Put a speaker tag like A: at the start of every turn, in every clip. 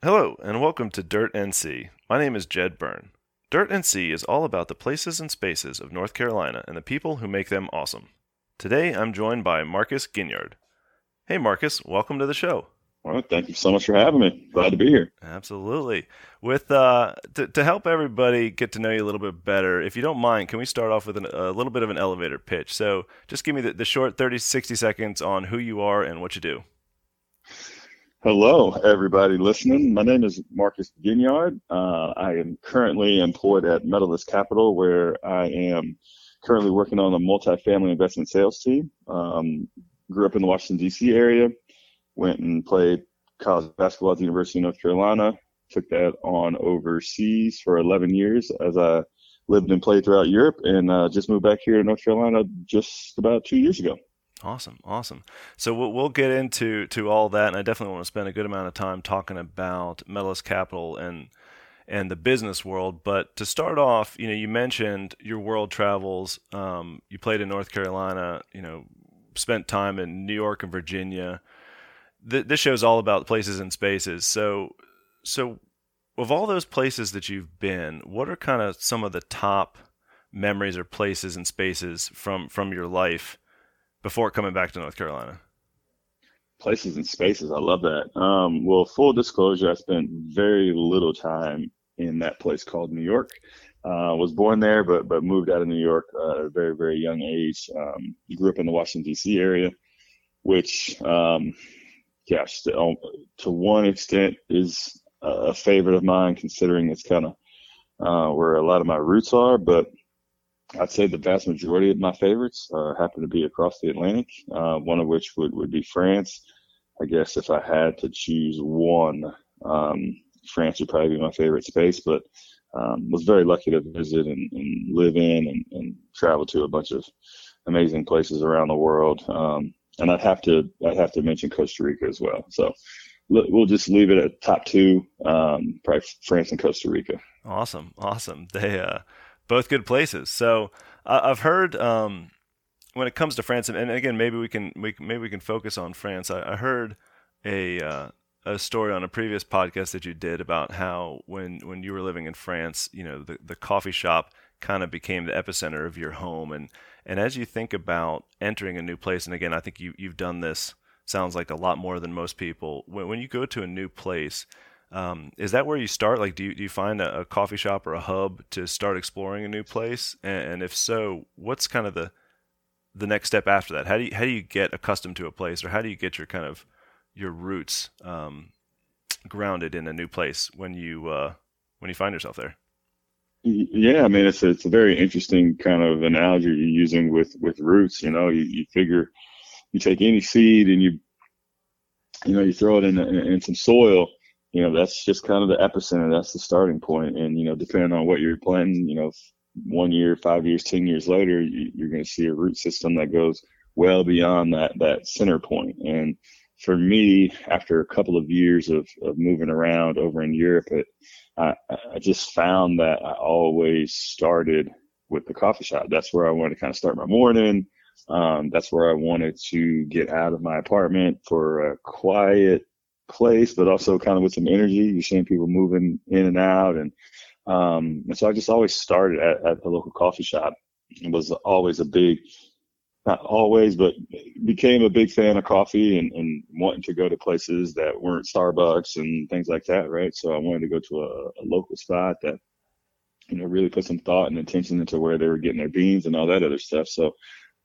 A: Hello, and welcome to Dirt NC. My name is Jed Byrne. Dirt NC is all about the places and spaces of North Carolina and the people who make them awesome. Today, I'm joined by Marcus Ginyard. Hey, Marcus, welcome to the show.
B: Well, thank you so much for having me. Glad to be here.
A: Absolutely. With uh, to, to help everybody get to know you a little bit better, if you don't mind, can we start off with an, a little bit of an elevator pitch? So, just give me the, the short 30, 60 seconds on who you are and what you do.
B: Hello, everybody listening. My name is Marcus Ginyard. Uh, I am currently employed at Medalist Capital, where I am currently working on a multifamily investment sales team. Um, grew up in the Washington, D.C. area, went and played college basketball at the University of North Carolina, took that on overseas for 11 years as I lived and played throughout Europe, and uh, just moved back here to North Carolina just about two years ago.
A: Awesome, awesome. So we'll, we'll get into to all that, and I definitely want to spend a good amount of time talking about Medalist Capital and and the business world. But to start off, you know, you mentioned your world travels. Um, you played in North Carolina. You know, spent time in New York and Virginia. Th- this show's all about places and spaces. So, so of all those places that you've been, what are kind of some of the top memories or places and spaces from from your life? Before coming back to North Carolina?
B: Places and spaces. I love that. Um, well, full disclosure, I spent very little time in that place called New York. Uh, was born there, but but moved out of New York uh, at a very very young age. Um, grew up in the Washington D.C. area, which, um, gosh, to, to one extent is a favorite of mine, considering it's kind of uh, where a lot of my roots are. But I'd say the vast majority of my favorites uh, happen to be across the Atlantic, uh, one of which would, would be France. I guess if I had to choose one, um, France would probably be my favorite space, but um, was very lucky to visit and, and live in and, and, travel to a bunch of amazing places around the world. Um, and I'd have to I'd have to mention Costa Rica as well. So we'll just leave it at top two, um, probably France and Costa Rica.
A: Awesome, awesome. They uh, both good places. So uh, I've heard um, when it comes to France, and, again, maybe we can we, maybe we can focus on France. I, I heard a uh, a story on a previous podcast that you did about how when when you were living in France, you know, the the coffee shop kind of became the epicenter of your home, and and as you think about entering a new place, and again, I think you you've done this sounds like a lot more than most people. When when you go to a new place um, is that where you start? Like, do you, do you find a, a, coffee shop or a hub to start exploring a new place? And, and, if so, what's kind of the the next step after that? How do you how do you get accustomed to a place, or how do you get your kind of your roots um, grounded in a new place when you uh, when you find yourself there?
B: Yeah, I mean it's a, it's a very interesting kind of analogy you're using with with roots. You know, you, you figure you take any seed and you you know you throw it in, in, in some soil you know, that's just kind of the epicenter. That's the starting point. And, you know, depending on what you're planting, you know, one year, five years, 10 years later, you're going to see a root system that goes well beyond that, that center point. And for me, after a couple of years of, of moving around over in Europe, it, I, I just found that I always started with the coffee shop. That's where I wanted to kind of start my morning. Um, that's where I wanted to get out of my apartment for a quiet, place, but also kind of with some energy. You're seeing people moving in and out. And, um, and so I just always started at, at the local coffee shop. It was always a big, not always, but became a big fan of coffee and, and wanting to go to places that weren't Starbucks and things like that, right? So I wanted to go to a, a local spot that, you know, really put some thought and attention into where they were getting their beans and all that other stuff. So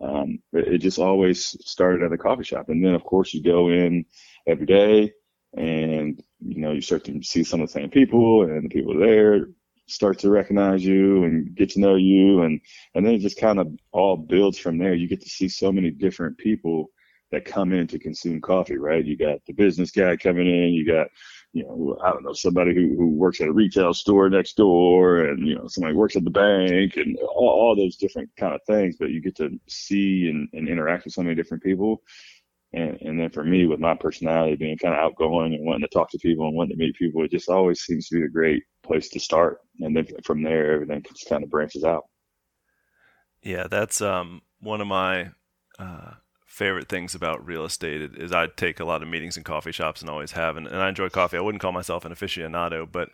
B: um, it, it just always started at a coffee shop. And then, of course, you go in every day and you know you start to see some of the same people and the people there start to recognize you and get to know you. And and then it just kind of all builds from there. You get to see so many different people that come in to consume coffee right? You got the business guy coming in. You got you know i don't know somebody who, who works at a retail store next door and you know somebody works at the bank and all, all those different kind of things. But you get to see and, and interact with so many different people and, and then for me, with my personality being kind of outgoing and wanting to talk to people and wanting to meet people, it just always seems to be a great place to start. And then from there, everything just kind of branches out.
A: Yeah, that's um, one of my uh, favorite things about real estate is I take a lot of meetings in coffee shops and always have, and, and I enjoy coffee. I wouldn't call myself an aficionado, but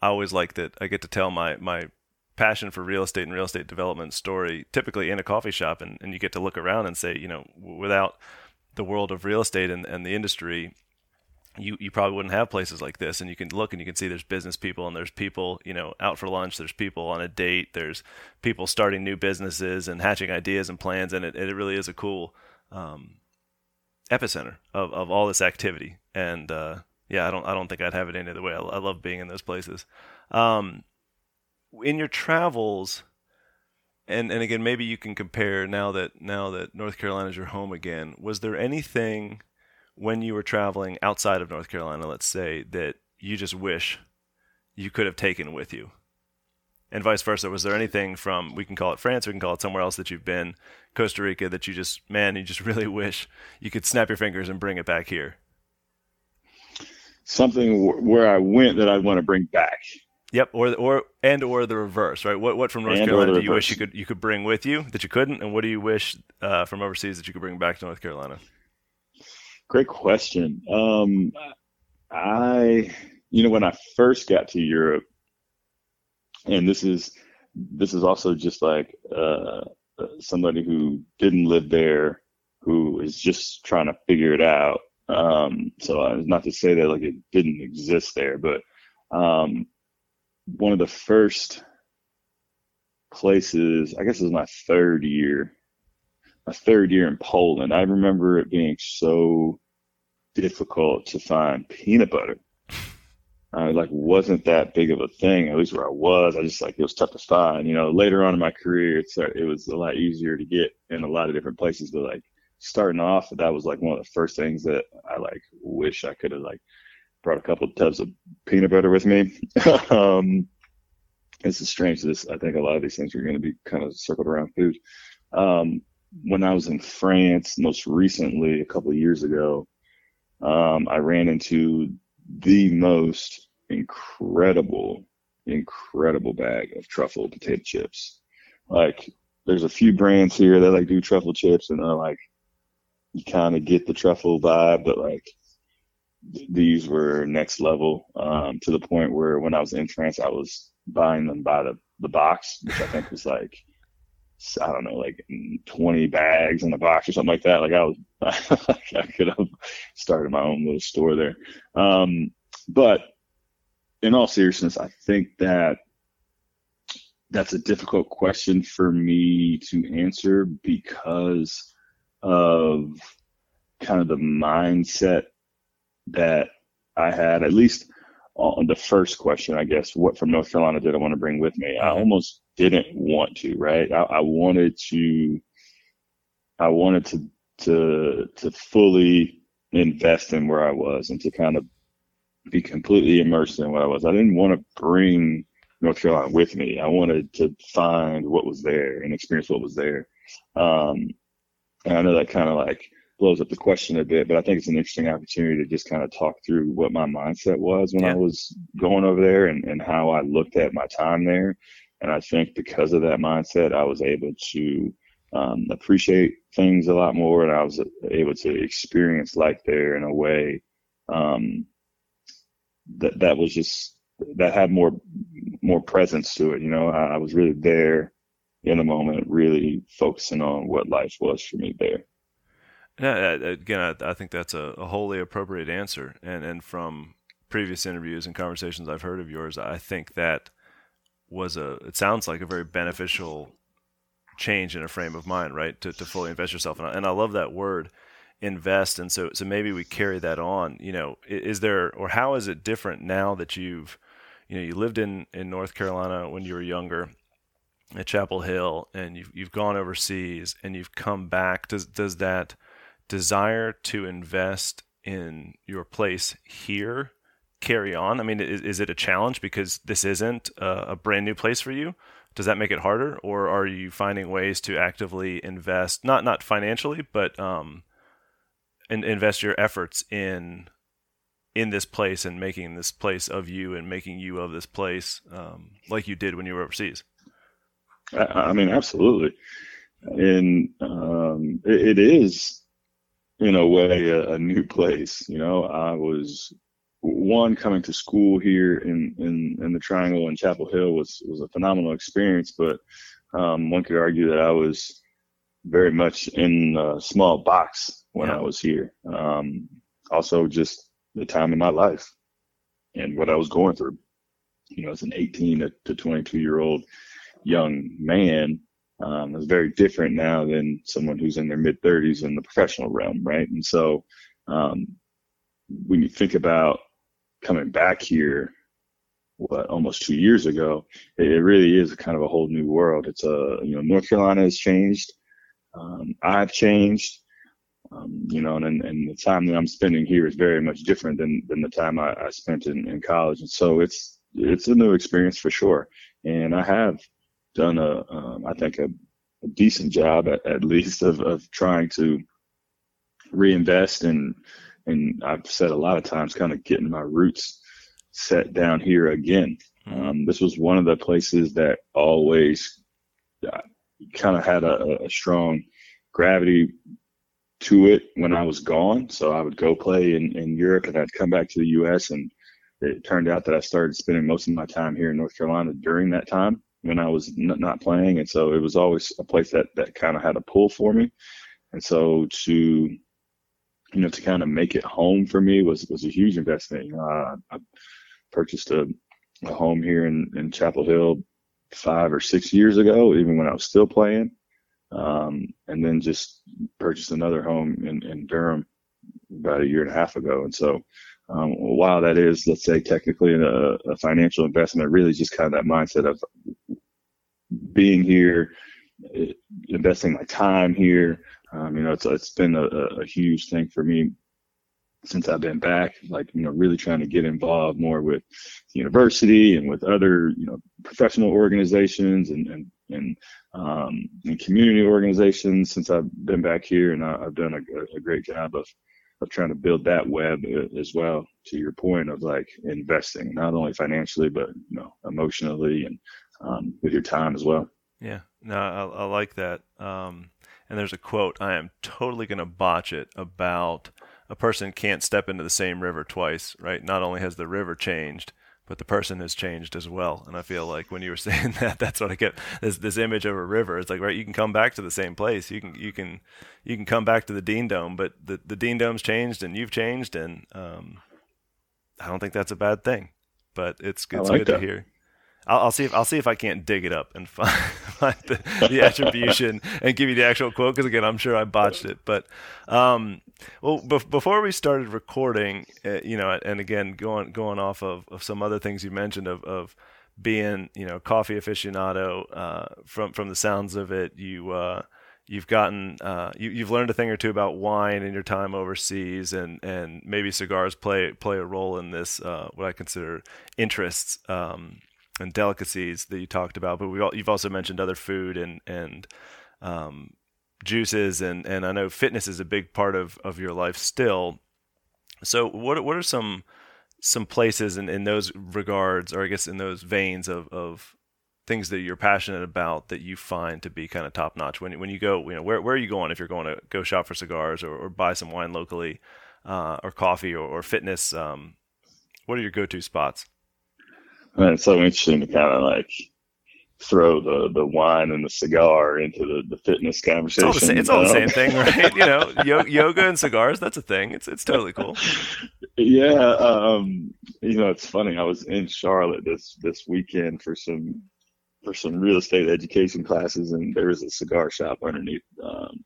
A: I always like that I get to tell my my passion for real estate and real estate development story typically in a coffee shop and, and you get to look around and say you know without the world of real estate and, and the industry you, you probably wouldn't have places like this. And you can look and you can see there's business people and there's people you know out for lunch. There's people on a date. There's people starting new businesses and hatching ideas and plans. And it, it really is a cool um, epicenter of, of all this activity. And uh, yeah I don't I don't think I'd have it any other way. I, I love being in those places. Um, in your travels and and again maybe you can compare now that now that North Carolina is your home again was there anything when you were traveling outside of North Carolina, let's say, that you just wish you could have taken with you? And vice versa. Was there anything from, we can call it France, we can call it somewhere else that you've been, Costa Rica, that you just, man, you just really wish you could snap your fingers and bring it back here?
B: Something where I went that I'd want to bring back.
A: Yep, or or and or the reverse, right? What what from North and Carolina do you wish you could you could bring with you that you couldn't, and what do you wish uh, from overseas that you could bring back to North Carolina?
B: Great question. Um, I, you know, when I first got to Europe, and this is this is also just like uh, somebody who didn't live there, who is just trying to figure it out. Um, so it's not to say that like it didn't exist there, but um, one of the first places, I guess it was my third year, my third year in Poland. I remember it being so difficult to find peanut butter. I like wasn't that big of a thing, at least where I was. I just like it was tough to find. You know, later on in my career, it's it was a lot easier to get in a lot of different places. But like starting off, that was like one of the first things that I like wish I could have like brought a couple of tubs of peanut butter with me. um, it's strange. This I think a lot of these things are going to be kind of circled around food. Um, when I was in France, most recently a couple of years ago, um, I ran into the most incredible, incredible bag of truffle potato chips. Like, there's a few brands here that like do truffle chips, and are like, you kind of get the truffle vibe, but like, these were next level um, to the point where when I was in France, I was buying them by the, the box, which I think was like I don't know, like 20 bags in the box or something like that. Like I was, I could have started my own little store there. Um, but in all seriousness, I think that that's a difficult question for me to answer because of kind of the mindset that I had, at least on the first question, I guess, what from North Carolina did I want to bring with me? I mm-hmm. almost didn't want to, right? I, I wanted to, I wanted to, to, to fully invest in where I was and to kind of be completely immersed in what I was. I didn't want to bring North Carolina with me. I wanted to find what was there and experience what was there. Um, and I know that kind of like blows up the question a bit, but I think it's an interesting opportunity to just kind of talk through what my mindset was when yeah. I was going over there and, and how I looked at my time there and I think because of that mindset, I was able to um, appreciate things a lot more, and I was able to experience life there in a way um, that that was just that had more more presence to it. You know, I, I was really there in the moment, really focusing on what life was for me there.
A: Yeah, again, I, I think that's a, a, wholly appropriate answer, and and from previous interviews and conversations I've heard of yours, I think that was a it sounds like a very beneficial change in a frame of mind, right? To to fully invest yourself, and I, and I love that word invest. And so so maybe we carry that on. You know is there or how is it different now that you've you know you lived in in North Carolina when you were younger at Chapel Hill and you've you've gone overseas and you've come back. Does does that desire to invest in your place here carry on? I mean, is, is it a challenge because this isn't a, a, brand new place for you? Does that make it harder, or are you finding ways to actively invest, not not financially, but um, in, invest your efforts in in this place and making this place of you and making you of this place, um, like you did when you were overseas?
B: I, I mean, absolutely, and um, it, it is in a way, a, a new place. You know, I was one coming to school here in, in, in the Triangle in Chapel Hill was was a phenomenal experience, but um, one could argue that I was very much in a small box when yeah. I was here. Um, also, just the time in my life and what I was going through. You know, as an 18 to 22 year old young man, um, is very different now than someone who's in their mid 30s in the professional realm, right? And so, um, when you think about coming back here, what almost two years ago, it, it really is kind of a whole new world. It's a you know North Carolina has changed. Um, I've changed. Um, you know, and, and the time that I'm spending here is very much different than, than the time I, I spent in, in college. And so it's, it's a new experience for sure. And I have done a, um, I think a, a decent job at, at least of, of trying to reinvest and, and I've said a lot of times kind of getting my roots set down here again. Mm-hmm. Um, this was one of the places that always uh, kind of had a, a strong gravity to it when I was gone. So I would go play in, in Europe and I'd come back to the U.S. and it turned out that I started spending most of my time here in North Carolina during that time when I was n- not playing. And so it was always a place that, that kind of had a pull for me. And so to, you know, to kind of make it home for me was, was a huge investment. I purchased a, a home here in, in Chapel Hill five or six years ago, even when I was still playing. Um, and then just purchased another home in, in Durham about a year and a half ago. And so, um, while that is, let's say, technically a, a financial investment, really just kind of that mindset of being here, investing my time here. Um, you know, it's, it's been a, a huge thing for me since I've been back, like, you know, really trying to get involved more with university and with other, you know, professional organizations and, and, and, um, and community organizations since I've been back here. And I, have done a, a, great job of, of trying to build that web uh, as well to your point of like investing, not only financially, but, you know, emotionally and, um, with your time as well.
A: Yeah, no, I, I like that. Um, and there's a quote, I am totally going to botch it about, a person can't step into the same river twice, right? Not only has the river changed, but the person has changed as well. And I feel like when you were saying that, that's what I get this this image of a river. It's like right, you can come back to the same place. You can you can you can come back to the Dean Dome, but the the Dean Dome's changed and you've changed, and um, I don't think that's a bad thing. But it's, it's like good that. to hear. I'll, I'll, see if I'll see if I can't dig it up and find, the, the, attribution and give you the actual quote because again I'm sure I botched it. But um, well, be- before we started recording, uh, you know, and again going going off of, of some other things you mentioned of, of being you know coffee aficionado uh, from from the sounds of it, you uh, you've gotten uh, you, have learned a thing or two about wine in your time overseas, and and maybe cigars play play a role in this uh, what I consider interests. Um, and delicacies that you talked about, but we all, you've also mentioned other food and and um, juices, and and I know fitness is a big part of of your life still. So what what are some some places in, in those regards, or I guess in those veins of, of things that you're passionate about that you find to be kind of top notch when when you go, you know, where where are you going if you're going to go shop for cigars or, or buy some wine locally, uh, or coffee or, or fitness? Um, what are your go to spots?
B: And it's so interesting to kind of like throw the, the wine and the cigar into the, the fitness conversation.
A: It's all, the same, it's all the same thing, right? you know, yo- yoga and cigars, that's a thing. It's, it's totally cool.
B: Yeah. Um, you know, it's funny. I was in Charlotte this, this weekend for some, for some real estate education classes and there was a cigar shop underneath, um,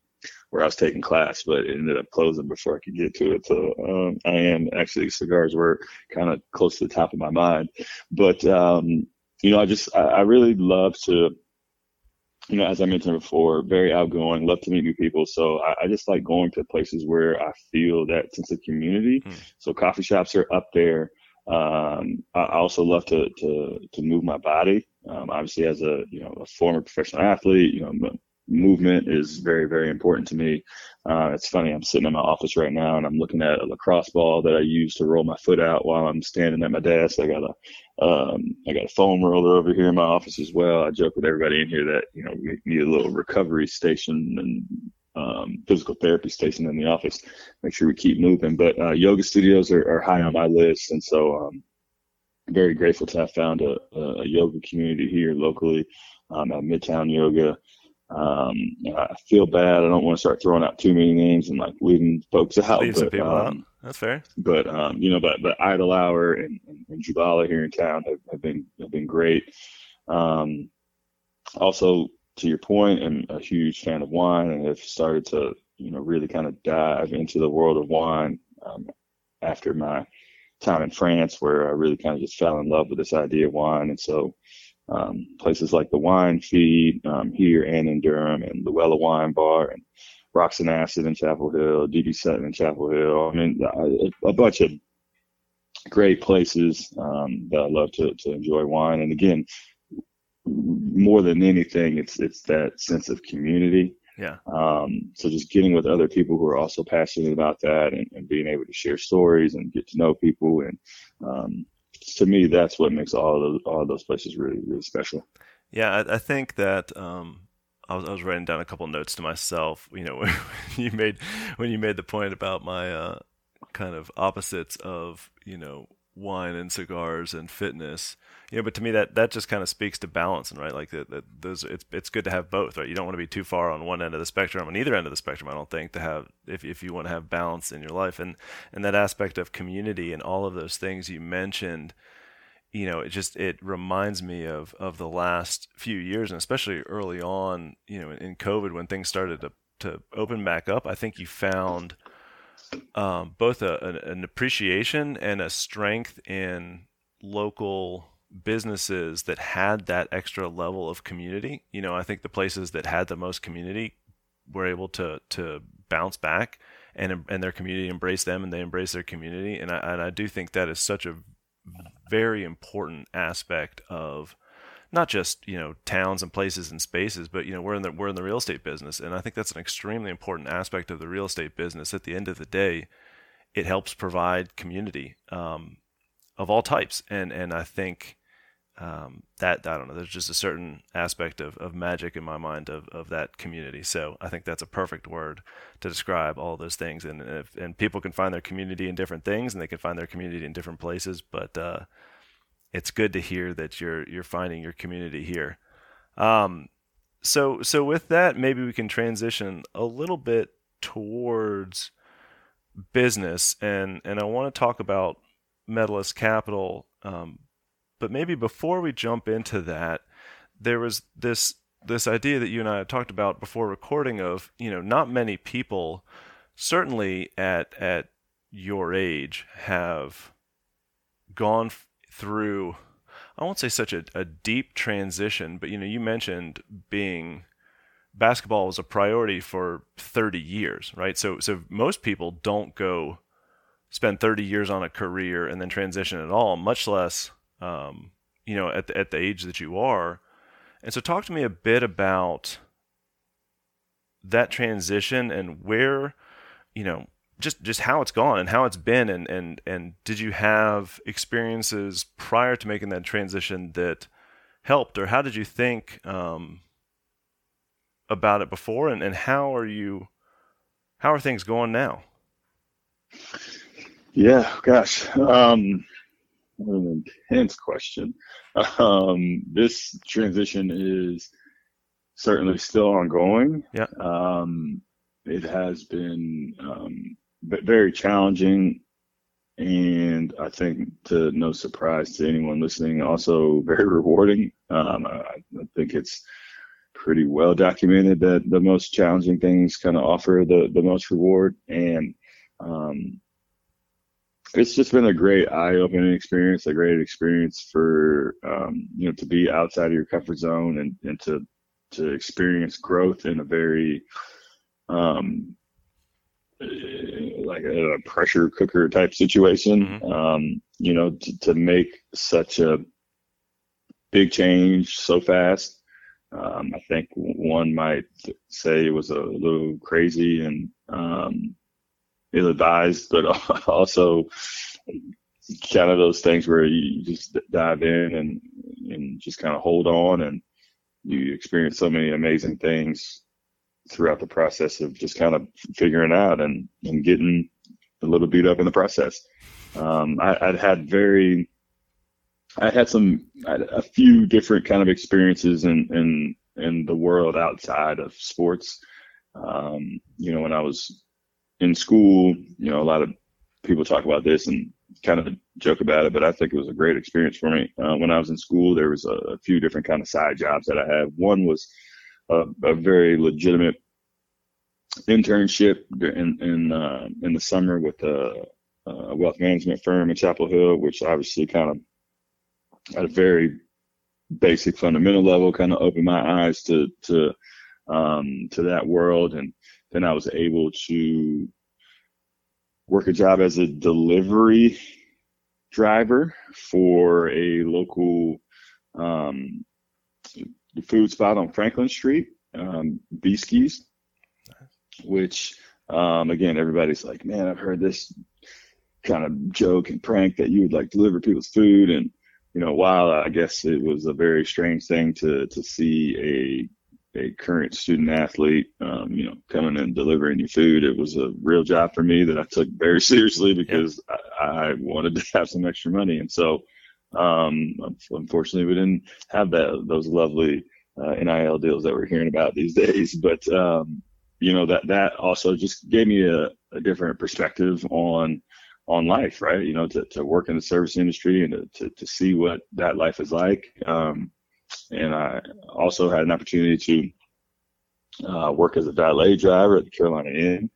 B: where I was taking class, but it ended up closing before I could get to it. So um, I am actually cigars were kind of close to the top of my mind. But um, you know, I just I, I really love to, you know, as I mentioned before, very outgoing, love to meet new people. So I, I just like going to places where I feel that sense of community. Mm. So coffee shops are up there. Um, I also love to, to, to move my body. Um, obviously as a, you know, a former professional athlete, you know, movement is very, very important to me. Uh, it's funny, I'm sitting in my office right now and I'm looking at a lacrosse ball that I use to roll my foot out while I'm standing at my desk. I got a, um, I got a foam roller over here in my office as well. I joke with everybody in here that, you know, we need a little recovery station and um, physical therapy station in the office. Make sure we keep moving. But uh, yoga studios are, are, high on my list, and so um, very grateful to have found a, a yoga community here locally um, at Midtown Yoga. Um, I feel bad. I don't want to start throwing out too many names and like leaving folks out.
A: Leave some people out. Um, That's fair.
B: But um, you know, but but Idle Hour and, and, and Jubala here in town have, have been have been great. Um, also, to your point, I'm a huge fan of wine and have started to you know really kind of dive into the world of wine um, after my time in France, where I really kind of just fell in love with this idea of wine, and so um, places like the Wine Feed um, here and in Durham, and Luella Wine Bar, and Rocks and Acid in Chapel Hill, DD Sutton in Chapel Hill. I mean, a, a bunch of great places um, that I love to, to enjoy wine. And again, more than anything, it's it's that sense of community.
A: Yeah.
B: Um, so just getting with other people who are also passionate about that and, and being able to share stories and get to know people and um, to me, that's what makes all those all those places really really special.
A: Yeah, I, I think that um, I was I was writing down a couple notes to myself. You know, when you made when you made the point about my uh, kind of opposites of you know wine and cigars and fitness. You know but to me that that just kind of speaks to balance and right? Like that, that those it's it's good to have both right? You don't want to be too far on one end of the spectrum on either end of the spectrum i don't think to have if, if you want to have balance in your life. And and that aspect of community and all of those things you mentioned you know it just it reminds me of of the last few years and especially early on you know in, in covid when things started to to open back up i think you found um, both a, an, appreciation and a strength in local businesses that had that extra level of community. You know, I think the places that had the most community were able to to bounce back and and their community embrace them and they embrace their community. And I and I do think that is such a very important aspect of not just you know towns and places and spaces, but you know we're in the we're in the real estate business, and I think that's an extremely important aspect of the real estate business. At the end of the day, it helps provide community um, of all types, and and I think um, that I don't know. There's just a certain aspect of, of magic in my mind of, of that community. So I think that's a perfect word to describe all those things. And if, and people can find their community in different things, and they can find their community in different places. But uh, it's good to hear that you're you're finding your community here. Um, so so with that, maybe we can transition a little bit towards business, and and I want to talk about Medalist Capital. Um, but maybe before we jump into that, there was this this idea that you and I had talked about before recording of you know not many people, certainly at at your age, have gone through I won't say such a, a deep transition, but you know, you mentioned being basketball was a priority for 30 years, right? So so most people don't go spend 30 years on a career and then transition at all, much less um, you know at the, at the age that you are. And so talk to me a bit about that transition and where you know just just how it's gone and how it's been and and and did you have experiences prior to making that transition that helped? Or how did you think um, about it before? And, and how are you how are things going now?
B: Yeah gosh um, an intense question. Um, this transition is certainly still ongoing.
A: Yeah.
B: Um, it has been um, very challenging. And I think to no surprise to anyone listening, also very rewarding. Um, I, I think it's pretty well documented that the most challenging things kind of offer the, the most reward. And um, it's just been a great eye-opening experience, a great experience for um, you know to be outside of your comfort zone and, and to to experience growth in a very um, like a pressure cooker type situation. Mm-hmm. Um, you know, to, to, make such a big change so fast. Um, I think one might say it was a little crazy and um, ill advised, but also kind of those things where you just dive in and, and just kind of hold on and you experience so many amazing things throughout the process of just kind of figuring out and, and getting a little beat up in the process. Um, I, would had very, I had some, I had a few different kind of experiences in, in, in the world outside of sports. Um, you know, when I was in school, you know, a lot of people talk about this and kind of joke about it, but I think it was a great experience for me. Uh, when I was in school, there was a, a, few different kind of side jobs that I had. One was a, a very legitimate internship in in uh, in the summer with a, a, wealth management firm in Chapel Hill, which obviously kind of at a very basic fundamental level kind of opened my eyes to to um, to that world, and then I was able to work a job as a delivery driver for a local um, food spot on Franklin Street, um, Bieski's, which um, again, everybody's like, man, I've heard this kind of joke and prank that you would like deliver people's food. And, you know, while I guess it was a very strange thing to, to see a, a current student athlete, um, you know, coming and delivering your food, it was a real job for me that I took very seriously because yeah. I, I wanted to have some extra money. And so, um, unfortunately, we didn't have that those lovely uh, NIL deals that we're hearing about these days. But um, you know that that also just gave me a, a, different perspective on on life, right? You know, to, to work in the service industry and to, to, to see what that life is like. Um, and I also had an opportunity to uh, work as a valet driver at the Carolina Inn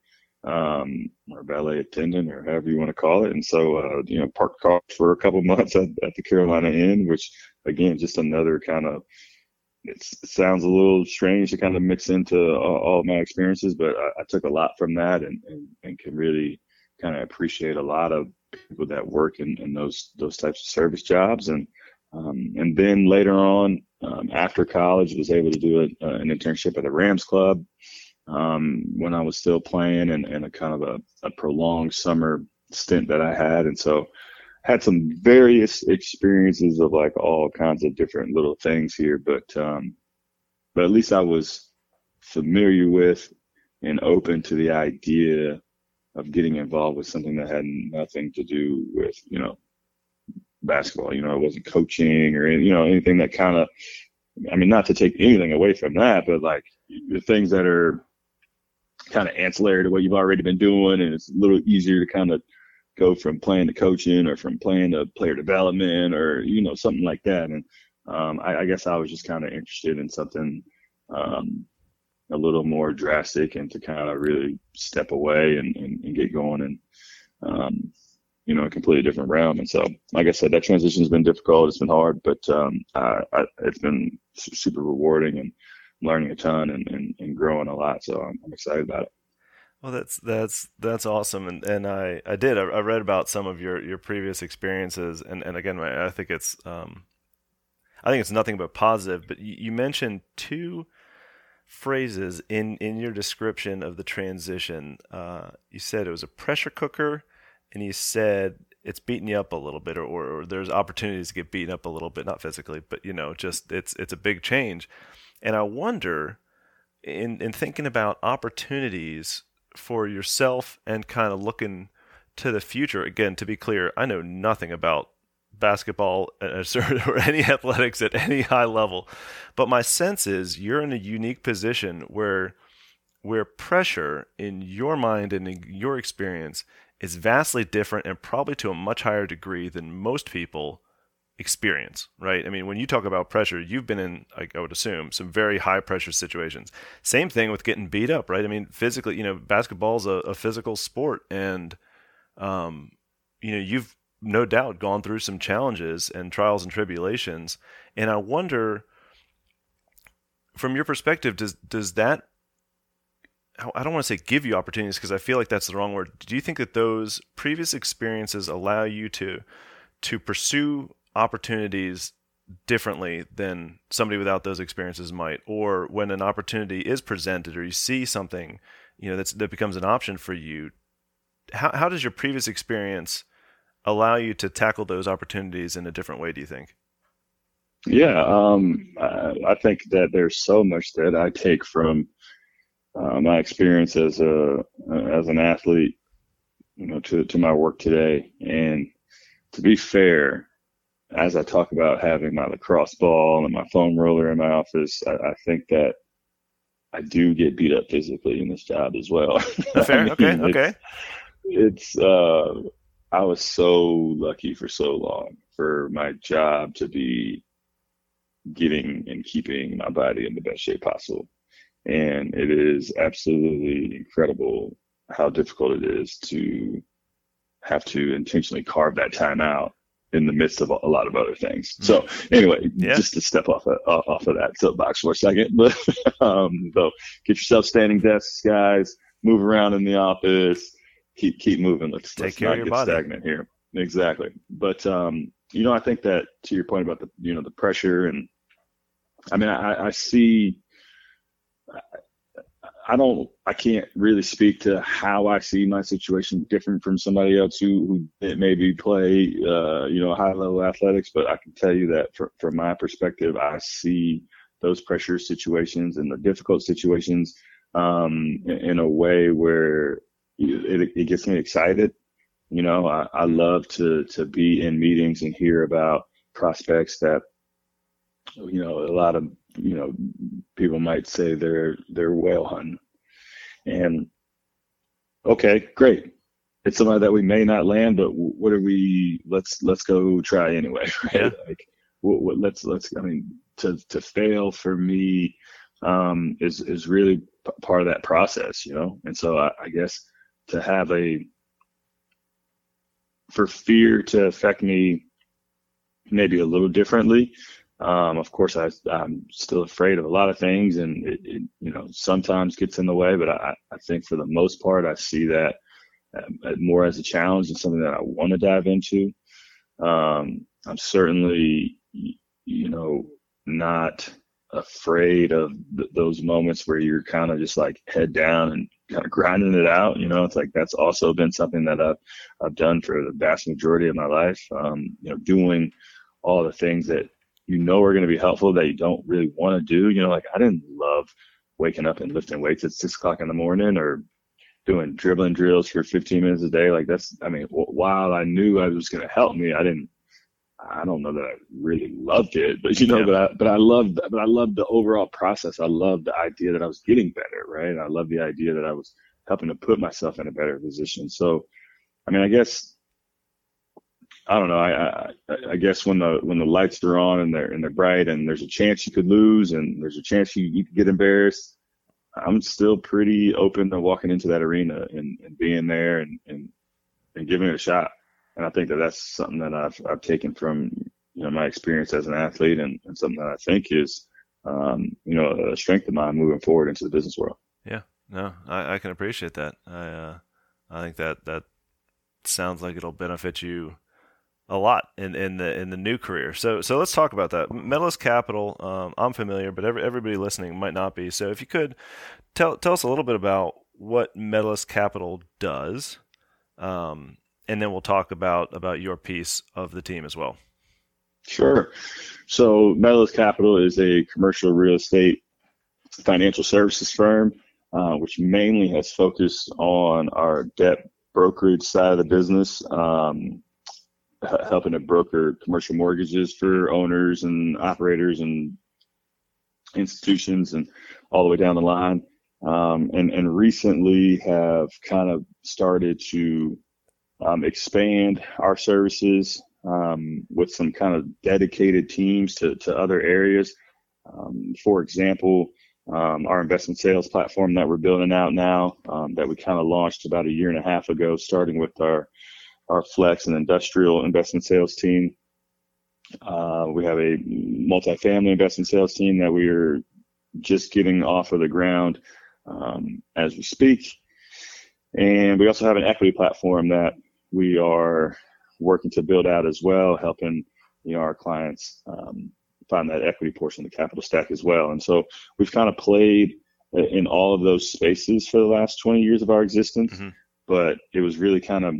B: um, or valet attendant or however you want to call it. And so, uh, you know, parked cars for a couple months at, at the Carolina Inn, which again, just another kind of, it sounds a little strange to kind of mix into all, all my experiences, but I, I, took a lot from that and, and, and can really kind of appreciate a lot of people that work in, in those, those types of service jobs. And, um, and then later on, um, after college, was able to do a, uh, an internship at the Rams Club um, when I was still playing and, and a kind of a, a, prolonged summer stint that I had. And so had some various experiences of like all kinds of different little things here, but, um, but at least I was familiar with and open to the idea of getting involved with something that had nothing to do with, you know, basketball. You know, I wasn't coaching or, you know, anything that kind of, I mean, not to take anything away from that, but like the things that are kind of ancillary to what you've already been doing, and it's a little easier to kind of go from playing to coaching or from playing to player development or you know something like that. And um, I, I, guess I was just kind of interested in something um, a little more drastic and to kind of really step away and, and, and get going and um, you know a completely different realm. And so, like I said, that transition has been difficult. It's been hard, but um, I, I, it's been super rewarding and learning a ton and, and, and growing a lot. So I'm, I'm, excited about it.
A: Well, that's that's that's awesome, and and I I did I, I, read about some of your your previous experiences, and and again I think it's um, I think it's nothing but positive. But you, you mentioned two phrases in in your description of the transition. Uh, you said it was a pressure cooker, and you said it's beating you up a little bit, or, or, or there's opportunities to get beaten up a little bit, not physically, but you know, just it's it's a big change. And I wonder, in, in thinking about opportunities for yourself and kind of looking to the future, again, to be clear, I know nothing about basketball or any athletics at any high level. But my sense is you're in a unique position where where pressure in your mind and in your experience is vastly different and probably to a much higher degree than most people experience, right? I mean, when you talk about pressure, you've been in, like, I would assume, some very high pressure situations. Same thing with getting beat up, right? I mean, physically, you know, basketball's a, a physical sport, and um, you know, you've no doubt gone through some challenges and trials and tribulations. And I wonder, from your perspective, does does that I don't want to say give you opportunities because I feel like that's the wrong word. Do you think that those previous experiences allow you to to pursue opportunities differently than somebody without those experiences might or when an opportunity is presented or you see something you know that's, that becomes an option for you how, how does your previous experience allow you to tackle those opportunities in a different way do you think
B: yeah um, I, I think that there's so much that i take from uh, my experience as a as an athlete, you know, to to my work today. And to be fair, as I talk about having my lacrosse ball and my foam roller in my office, I, I think that I do get beat up physically in this job as well.
A: Fair. I mean, okay. It's, okay.
B: It's uh, I was so lucky for so long for my job to be getting and keeping my body in the best shape possible. And it is absolutely incredible how difficult it is to have to intentionally carve that time out in the midst of a, lot of other things. Mm-hmm. So anyway, yeah. just to step off of, off of that soapbox for a second, but um, so get yourself standing desks, guys. Move around in the office. Keep keep moving. Let's,
A: Take
B: let's
A: care
B: not
A: of your
B: get
A: body.
B: stagnant here. Exactly. But um, you know, I think that to your point about the you know the pressure and I mean, I, I see. I don't. I can't really speak to how I see my situation different from somebody else who who maybe play, uh, you know, high level athletics. But I can tell you that for, from my perspective, I see those pressure situations and the difficult situations um, in, in, a way where it, it, gets me excited. You know, I, I love to to be in meetings and hear about prospects that you know, a lot of you know people might say they're they're whale hunting, and okay, great. It's somebody that we may not land, but what are we? Let's let's go try anyway, right? Yeah. Like, what, what, let's let's. I mean, to to fail for me um, is is really p- part of that process, you know. And so I, I guess to have a for fear to affect me maybe a little differently um, of course, I, am still afraid of a lot of things, and it, it, you know sometimes gets in the way. But I, I think for the most part, I see that um, more as a challenge and something that I want to dive into. Um, I'm certainly, you know, not afraid of th- those moments where you're kind of just like head down and kind of grinding it out. You know, it's like that's also been something that I've I've done for the vast majority of my life. Um, you know, doing all the things that you know are going to be helpful that you don't really want to do. You know, like I didn't love waking up and lifting weights at six o'clock in the morning or doing dribbling drills for 15 minutes a day. Like that's, I mean, while I knew I was going to help me, I didn't, I don't know that I really loved it, but you know, yeah. but I, but I loved, but I loved the overall process. I loved the idea that I was getting better, right? I loved the idea that I was helping to put myself in a better position. So, I mean, I guess I don't know. I, I, I guess when the when the lights are on and they're and they're bright and there's a chance you could lose and there's a chance you, you could get embarrassed, I'm still pretty open to walking into that arena and, and being there and, and and giving it a shot. And I think that that's something that I've I've taken from you know my experience as an athlete and, and something that I think is um, you know a strength of mine moving forward into the business world.
A: Yeah, no, I, I can appreciate that. I uh, I think that that sounds like it'll benefit you a lot in, in the in the new career. So so let's talk about that. Medalist Capital. Um, I'm familiar, but every, everybody listening might not be. So if you could tell tell us a little bit about what Medalist Capital does, um, and then we'll talk about about your piece of the team as well.
B: Sure. So Medalist Capital is a commercial real estate financial services firm, uh, which mainly has focused on our debt brokerage side of the business. Um, helping to broker commercial mortgages for owners and operators and institutions and all the way down the line. Um, and, and recently have kind of started to um, expand our services um, with some kind of dedicated teams to, to other areas. Um, for example, um, our investment sales platform that we're building out now um, that we kind of launched about a year and a half ago, starting with our our flex and industrial investment sales team. Uh, we have a multifamily investment sales team that we are just getting off of the ground um, as we speak. And we also have an equity platform that we are working to build out as well, helping you know our clients um, find that equity portion of the capital stack as well. And so we've kind of played in all of those spaces for the last 20 years of our existence, mm-hmm. but it was really kind of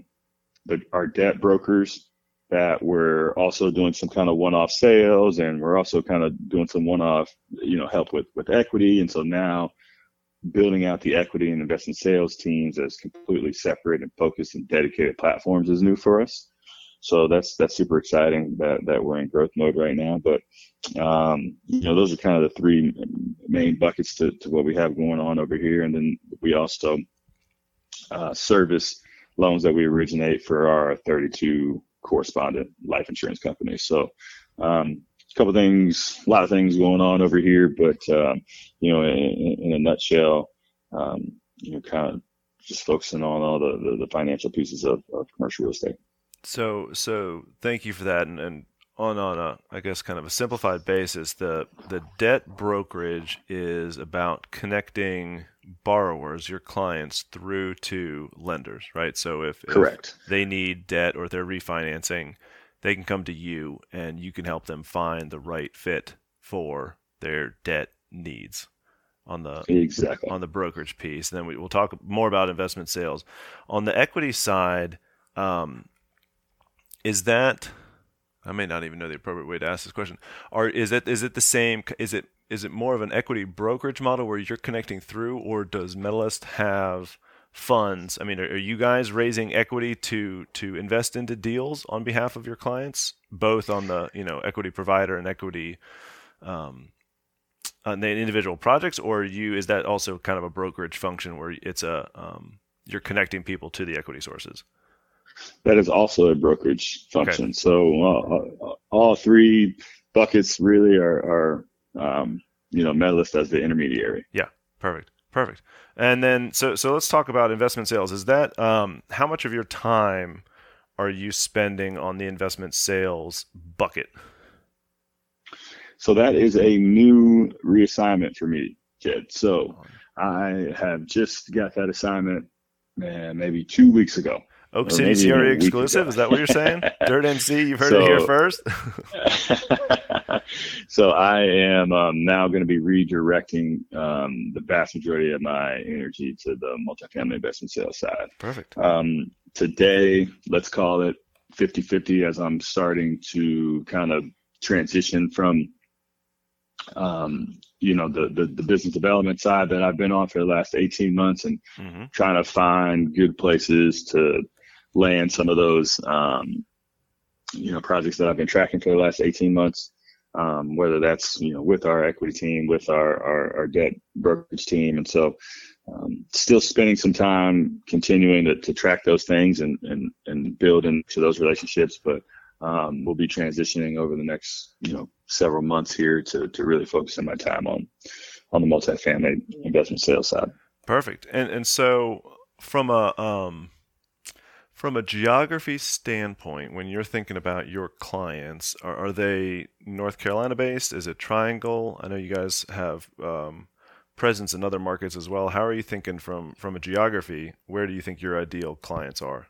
B: the, our debt brokers that we're also doing some kind of one-off sales and we're also kind of doing some one-off, you know, help with, with equity. And so now building out the equity and investment sales teams as completely separate and focused and dedicated platforms is new for us. So that's that's super exciting that that we're in growth mode right now. But um, you know, those are kind of the three main buckets to, to what we have going on over here. And then we also uh, service loans that we originate for our 32 correspondent life insurance companies. So um, a couple things, a lot of things going on over here, but um, you know, in, in a nutshell, um, you know, kind of just focusing on all the, the, the financial pieces of, of, commercial real estate.
A: So, so thank you for that. And, and on on a, I guess, kind of a simplified basis, the the debt brokerage is about connecting borrowers, your clients, through to lenders, right? So if,
B: correct,
A: if they need debt or they're refinancing they can come to you and you can help them find the right fit for their debt needs on the
B: exactly
A: on the brokerage piece. And then we, will talk more about investment sales. On the equity side, um, is that I may not even know the appropriate way to ask this question. Or is it is it the same? Is it is it more of an equity brokerage model where you're connecting through, or does Medalist have funds? I mean, are, are, you guys raising equity to to invest into deals on behalf of your clients, both on the you know equity provider and equity um, on the individual projects, or you is that also kind of a brokerage function where it's a um, you're connecting people to the equity sources?
B: That is also a brokerage function. Okay. So uh, uh, all three buckets really are, are um, you know, Medalist as the intermediary.
A: Yeah, perfect. Perfect. And then so so let's talk about investment sales. Is that um, how much of your time are you spending on the investment sales bucket?
B: So that is a new reassignment for me, Jed. So I have just got that assignment, man, maybe two weeks ago.
A: Oak City CRE exclusive. Is that what you're saying? Dirt NC, you've heard so, it here first.
B: so I am um, now going to be redirecting um, the vast majority of my energy to the multifamily investment sales side.
A: Perfect.
B: Um, today, let's call it 50-50 as I'm starting to kind of transition from um, you know the, the, the business development side that I've been on for the last 18 months and mm-hmm. trying to find good places to land some of those um, you know projects that I've been tracking for the last 18 months. Um, whether that's you know with our equity team, with our our, our debt brokerage team, and so um, still spending some time continuing to, to track those things and and and build into those relationships, but um, we'll be transitioning over the next you know several months here to to really focusing my time on on the multifamily investment sales side.
A: Perfect. And and so from a um from a geography standpoint, when you're thinking about your clients, are, are they North Carolina based? Is it Triangle? I know you guys have um, presence in other markets as well. How are you thinking from from a geography? Where do you think your ideal clients are?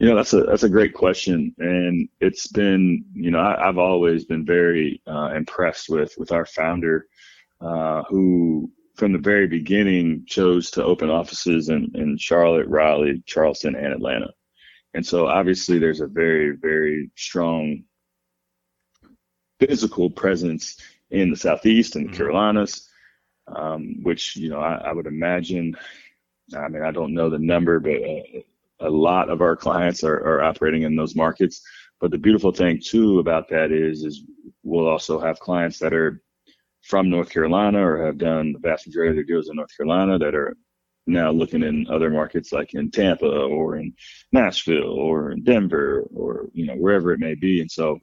B: You know, that's a that's a great question, and it's been you know I, have always been very uh, impressed with with our founder, uh, who from the very beginning chose to open offices in, in Charlotte, Raleigh, Charleston, and Atlanta. And so obviously there's a very, very strong physical presence in the Southeast and the mm-hmm. Carolinas, um, which, you know, I, I, would imagine, I mean, I don't know the number, but uh, a lot of our clients are, are operating in those markets. But the beautiful thing too about that is, is we'll also have clients that are from North Carolina or have done the vast majority of their deals in North Carolina that are now looking in other markets like in Tampa or in Nashville or in Denver or you know wherever it may be. And so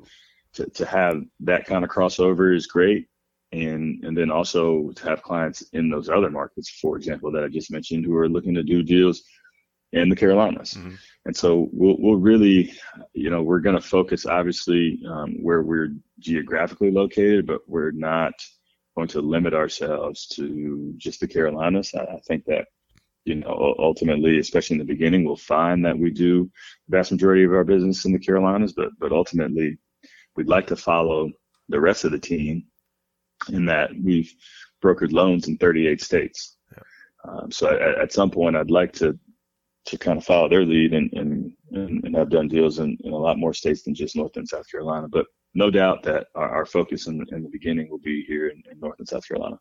B: to, to have that kind of crossover is great. And and then also to have clients in those other markets, for example, that I just mentioned, who are looking to do deals in the Carolinas. Mm-hmm. And so we'll, we'll really, you know, we're going to focus obviously um, where we're geographically located, but we're not going to limit ourselves to just the Carolinas. I, I think that you know, ultimately, especially in the beginning, we'll find that we do the vast majority of our business in the Carolinas, but but ultimately, we'd like to follow the rest of the team in that we've brokered loans in 38 states. Yeah. Um, so at, at, some point, I'd like to to kind of follow their lead and and, and have done deals in, in a lot more states than just North and South Carolina. But no doubt that our, our focus in, in, the beginning will be here in, in, North and South Carolina.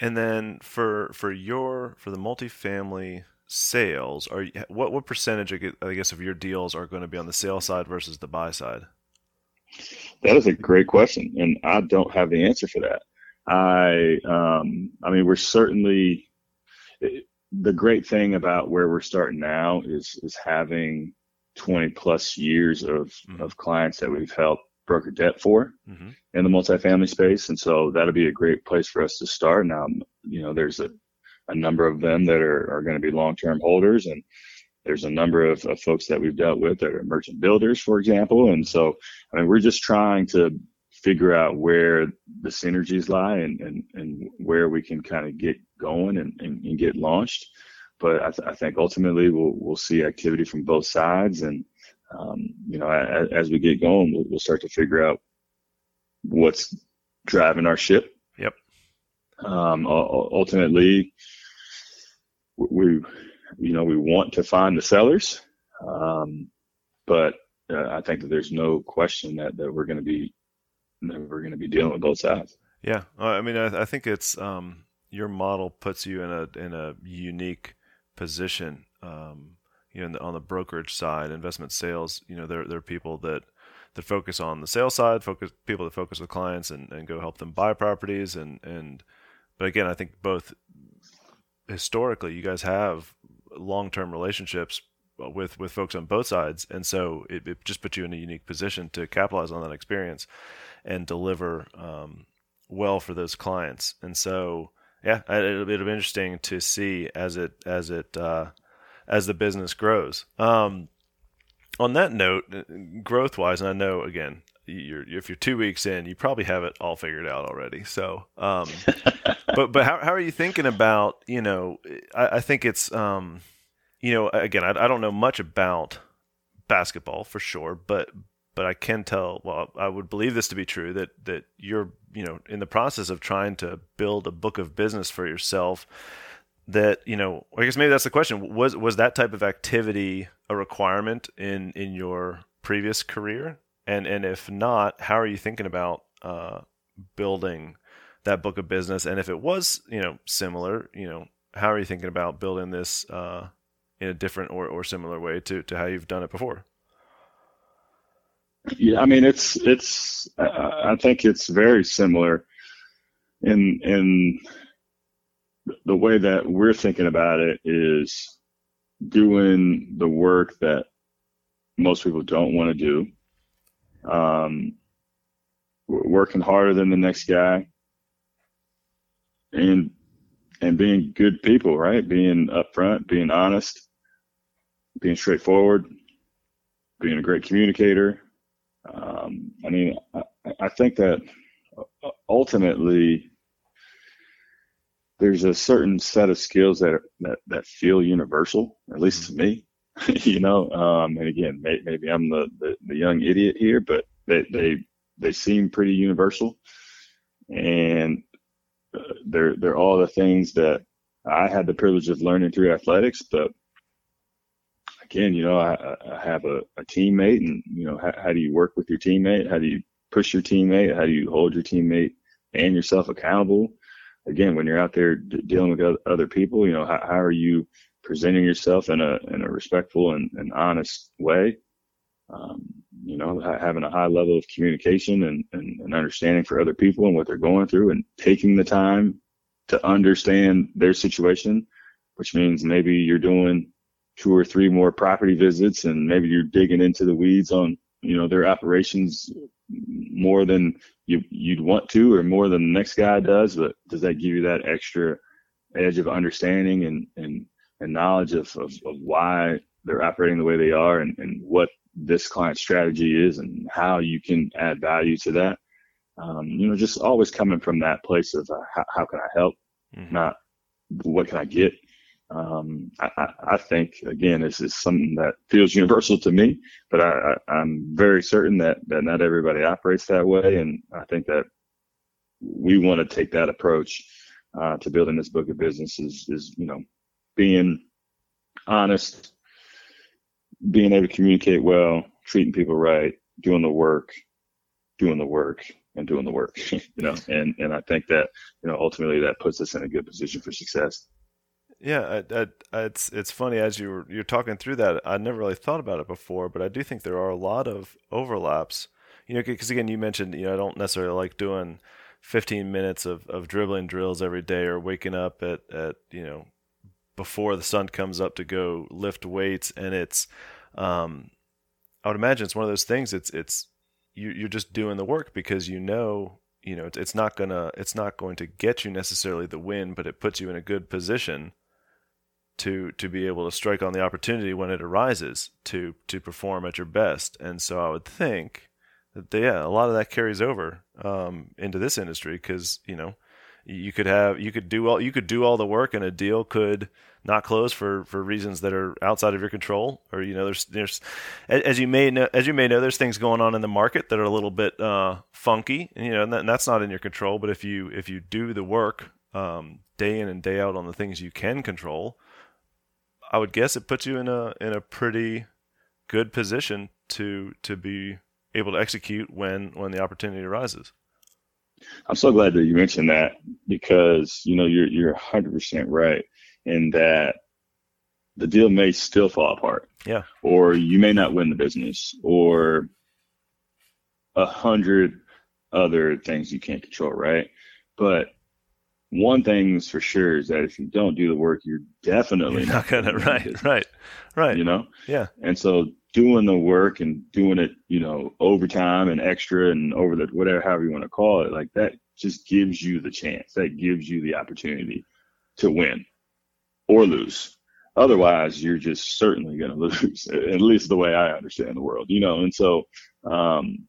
A: And then for for your for the multifamily sales, are you, what what percentage I guess of your deals are going to be on the sale side versus the buy side?
B: That is a great question, and I don't have the answer for that. I um, I mean, we're certainly the great thing about where we're starting now is is having 20 plus years of mm-hmm. of clients that we've helped broker debt for mm-hmm. in the multifamily space, and so that'll be a great place for us to start. Now, you know, there's a a number of them that are, are going to be long term holders, and there's a number of, of folks that we've dealt with that are merchant builders, for example. And so, I mean, we're just trying to figure out where the synergies lie and, and, and where we can kind of get going and, and, and get launched. But I, th- I, think ultimately we'll, we'll see activity from both sides. And, um, you know, as, as, we get going, we'll, we'll, start to figure out what's driving our ship.
A: Yep.
B: Um, ultimately, we, you know, we want to find the sellers. Um, but uh, I think that there's no question that, that we're going to be that we're going to be dealing with both sides.
A: Yeah, I mean, I, I think it's um, your model puts you in a in a unique position. Um, you know, the, on the brokerage side, investment sales, you know, there there are people that that focus on the sales side, focus people that focus with clients and, and go help them buy properties and and. But again, I think both historically, you guys have long term relationships with with folks on both sides, and so it, it, just puts you in a unique position to capitalize on that experience and deliver um, well for those clients. And so, yeah, it'll, it'll, be interesting to see as it as it uh, as the business grows. Um, on that note, growth wise, and I know again, you're, if you're two weeks in, you probably have it all figured out already. So, um, but but how how are you thinking about you know? I, I think it's um, you know again, I, I don't know much about basketball for sure, but but I can tell. Well, I would believe this to be true that that you're you know in the process of trying to build a book of business for yourself. That you know, I guess maybe that's the question. Was was that type of activity a requirement in in your previous career? And and if not, how are you thinking about uh, building that book of business? And if it was you know similar, you know, how are you thinking about building this uh, in a different or, or similar way to to how you've done it before?
B: Yeah, I mean it's it's uh, I think it's very similar in in the way that we're thinking about it is doing the work that most people don't want to do. Um, working harder than the next guy and and being good people, right? Being upfront, being honest, being straightforward, being a great communicator, um, I mean, I, I think that ultimately there's a certain set of skills that that, that feel universal, at least to me. you know, um, and again, may, maybe I'm the, the, the young idiot here, but they they they seem pretty universal, and uh, they're they're all the things that I had the privilege of learning through athletics, but again, you know, I, I have a, a, teammate, and you know, how, how, do you work with your teammate? How do you push your teammate? How do you hold your teammate and yourself accountable? Again, when you're out there d- dealing with other people, you know, how, how, are you presenting yourself in a in a respectful and, and honest way? Um, you know, having a high level of communication and, and, and understanding for other people and what they're going through, and taking the time to understand their situation, which means maybe you're doing two or three more property visits and maybe you're digging into the weeds on you know their operations more than you you'd want to or more than the next guy does but does that give you that extra edge of understanding and and, and knowledge of, of, of why they're operating the way they are and, and what this client strategy is and how you can add value to that? Um, you know just always coming from that place of uh, how, how, can i help? Mm-hmm. not what can i get um, I, I, think again, this is something that feels universal to me, but I, am very certain that, that not everybody operates that way. And I think that we want to take that approach, uh, to building this book of business is, is, you know, being honest, being able to communicate well, treating people right, doing the work, doing the work and doing the work, you know, and, and I think that, you know, ultimately that puts us in a good position for success.
A: Yeah, I, I, it's it's funny as you were you're talking through that. I never really thought about it before, but I do think there are a lot of overlaps. You know, because again, you mentioned you know I don't necessarily like doing 15 minutes of, of dribbling drills every day or waking up at at you know before the sun comes up to go lift weights, and it's um, I would imagine it's one of those things. It's it's you, you're just doing the work because you know you know it's not gonna it's not going to get you necessarily the win, but it puts you in a good position to to be able to strike on the opportunity when it arises to to perform at your best. And so I would think that yeah, a lot of that carries over um, into this industry because you know you could have you could do all you could do all the work and a deal could not close for for reasons that are outside of your control or you know there's there's as you may know as you may know there's things going on in the market that are a little bit uh, funky and, you know and, that, and, that's not in your control but if you if you do the work um, day in and day out on the things you can control I would guess it puts you in a in a pretty good position to to be able to execute when when the opportunity arises.
B: I'm so glad that you mentioned that because you know you're you're 100 percent right in that the deal may still fall apart.
A: Yeah.
B: Or you may not win the business, or a hundred other things you can't control, right? But one thing's for sure is that if you don't do the work, you're definitely
A: you're not gonna. Right, right, right.
B: You know.
A: Yeah.
B: And so doing the work and doing it, you know, overtime and extra and over the whatever, however you want to call it, like that just gives you the chance. That gives you the opportunity to win or lose. Otherwise, you're just certainly going to lose. At least the way I understand the world, you know. And so um,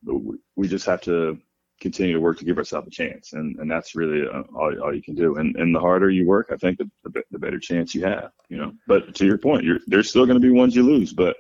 B: we just have to continue to work to give ourselves a chance, and and that's really uh, all, all you can do. And and the harder you work, I think the the, the better chance you have. You know, but to your point, you're, there's still going to be ones you lose, but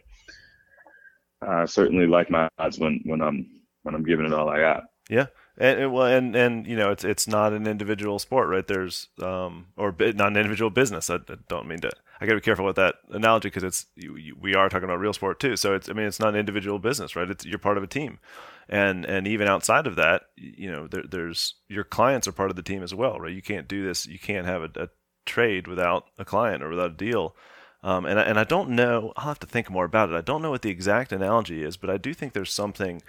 B: I certainly like my odds when when I'm when I'm giving it all I got.
A: Yeah. And well, and and you know, it's it's not an individual sport, right? There's um, or not an individual business. I, I don't mean to. I got to be careful with that analogy because it's you, you, we are talking about real sport too. So it's I mean, it's not an individual business, right? It's you're part of a team and and even outside of that, you know, there, there's your clients are part of the team as well, right? You can't do this. You can't have a, a trade without a client or without a deal. Um, and I, and I don't know. I'll have to think more about it. I don't know what the exact analogy is, but I do think there's something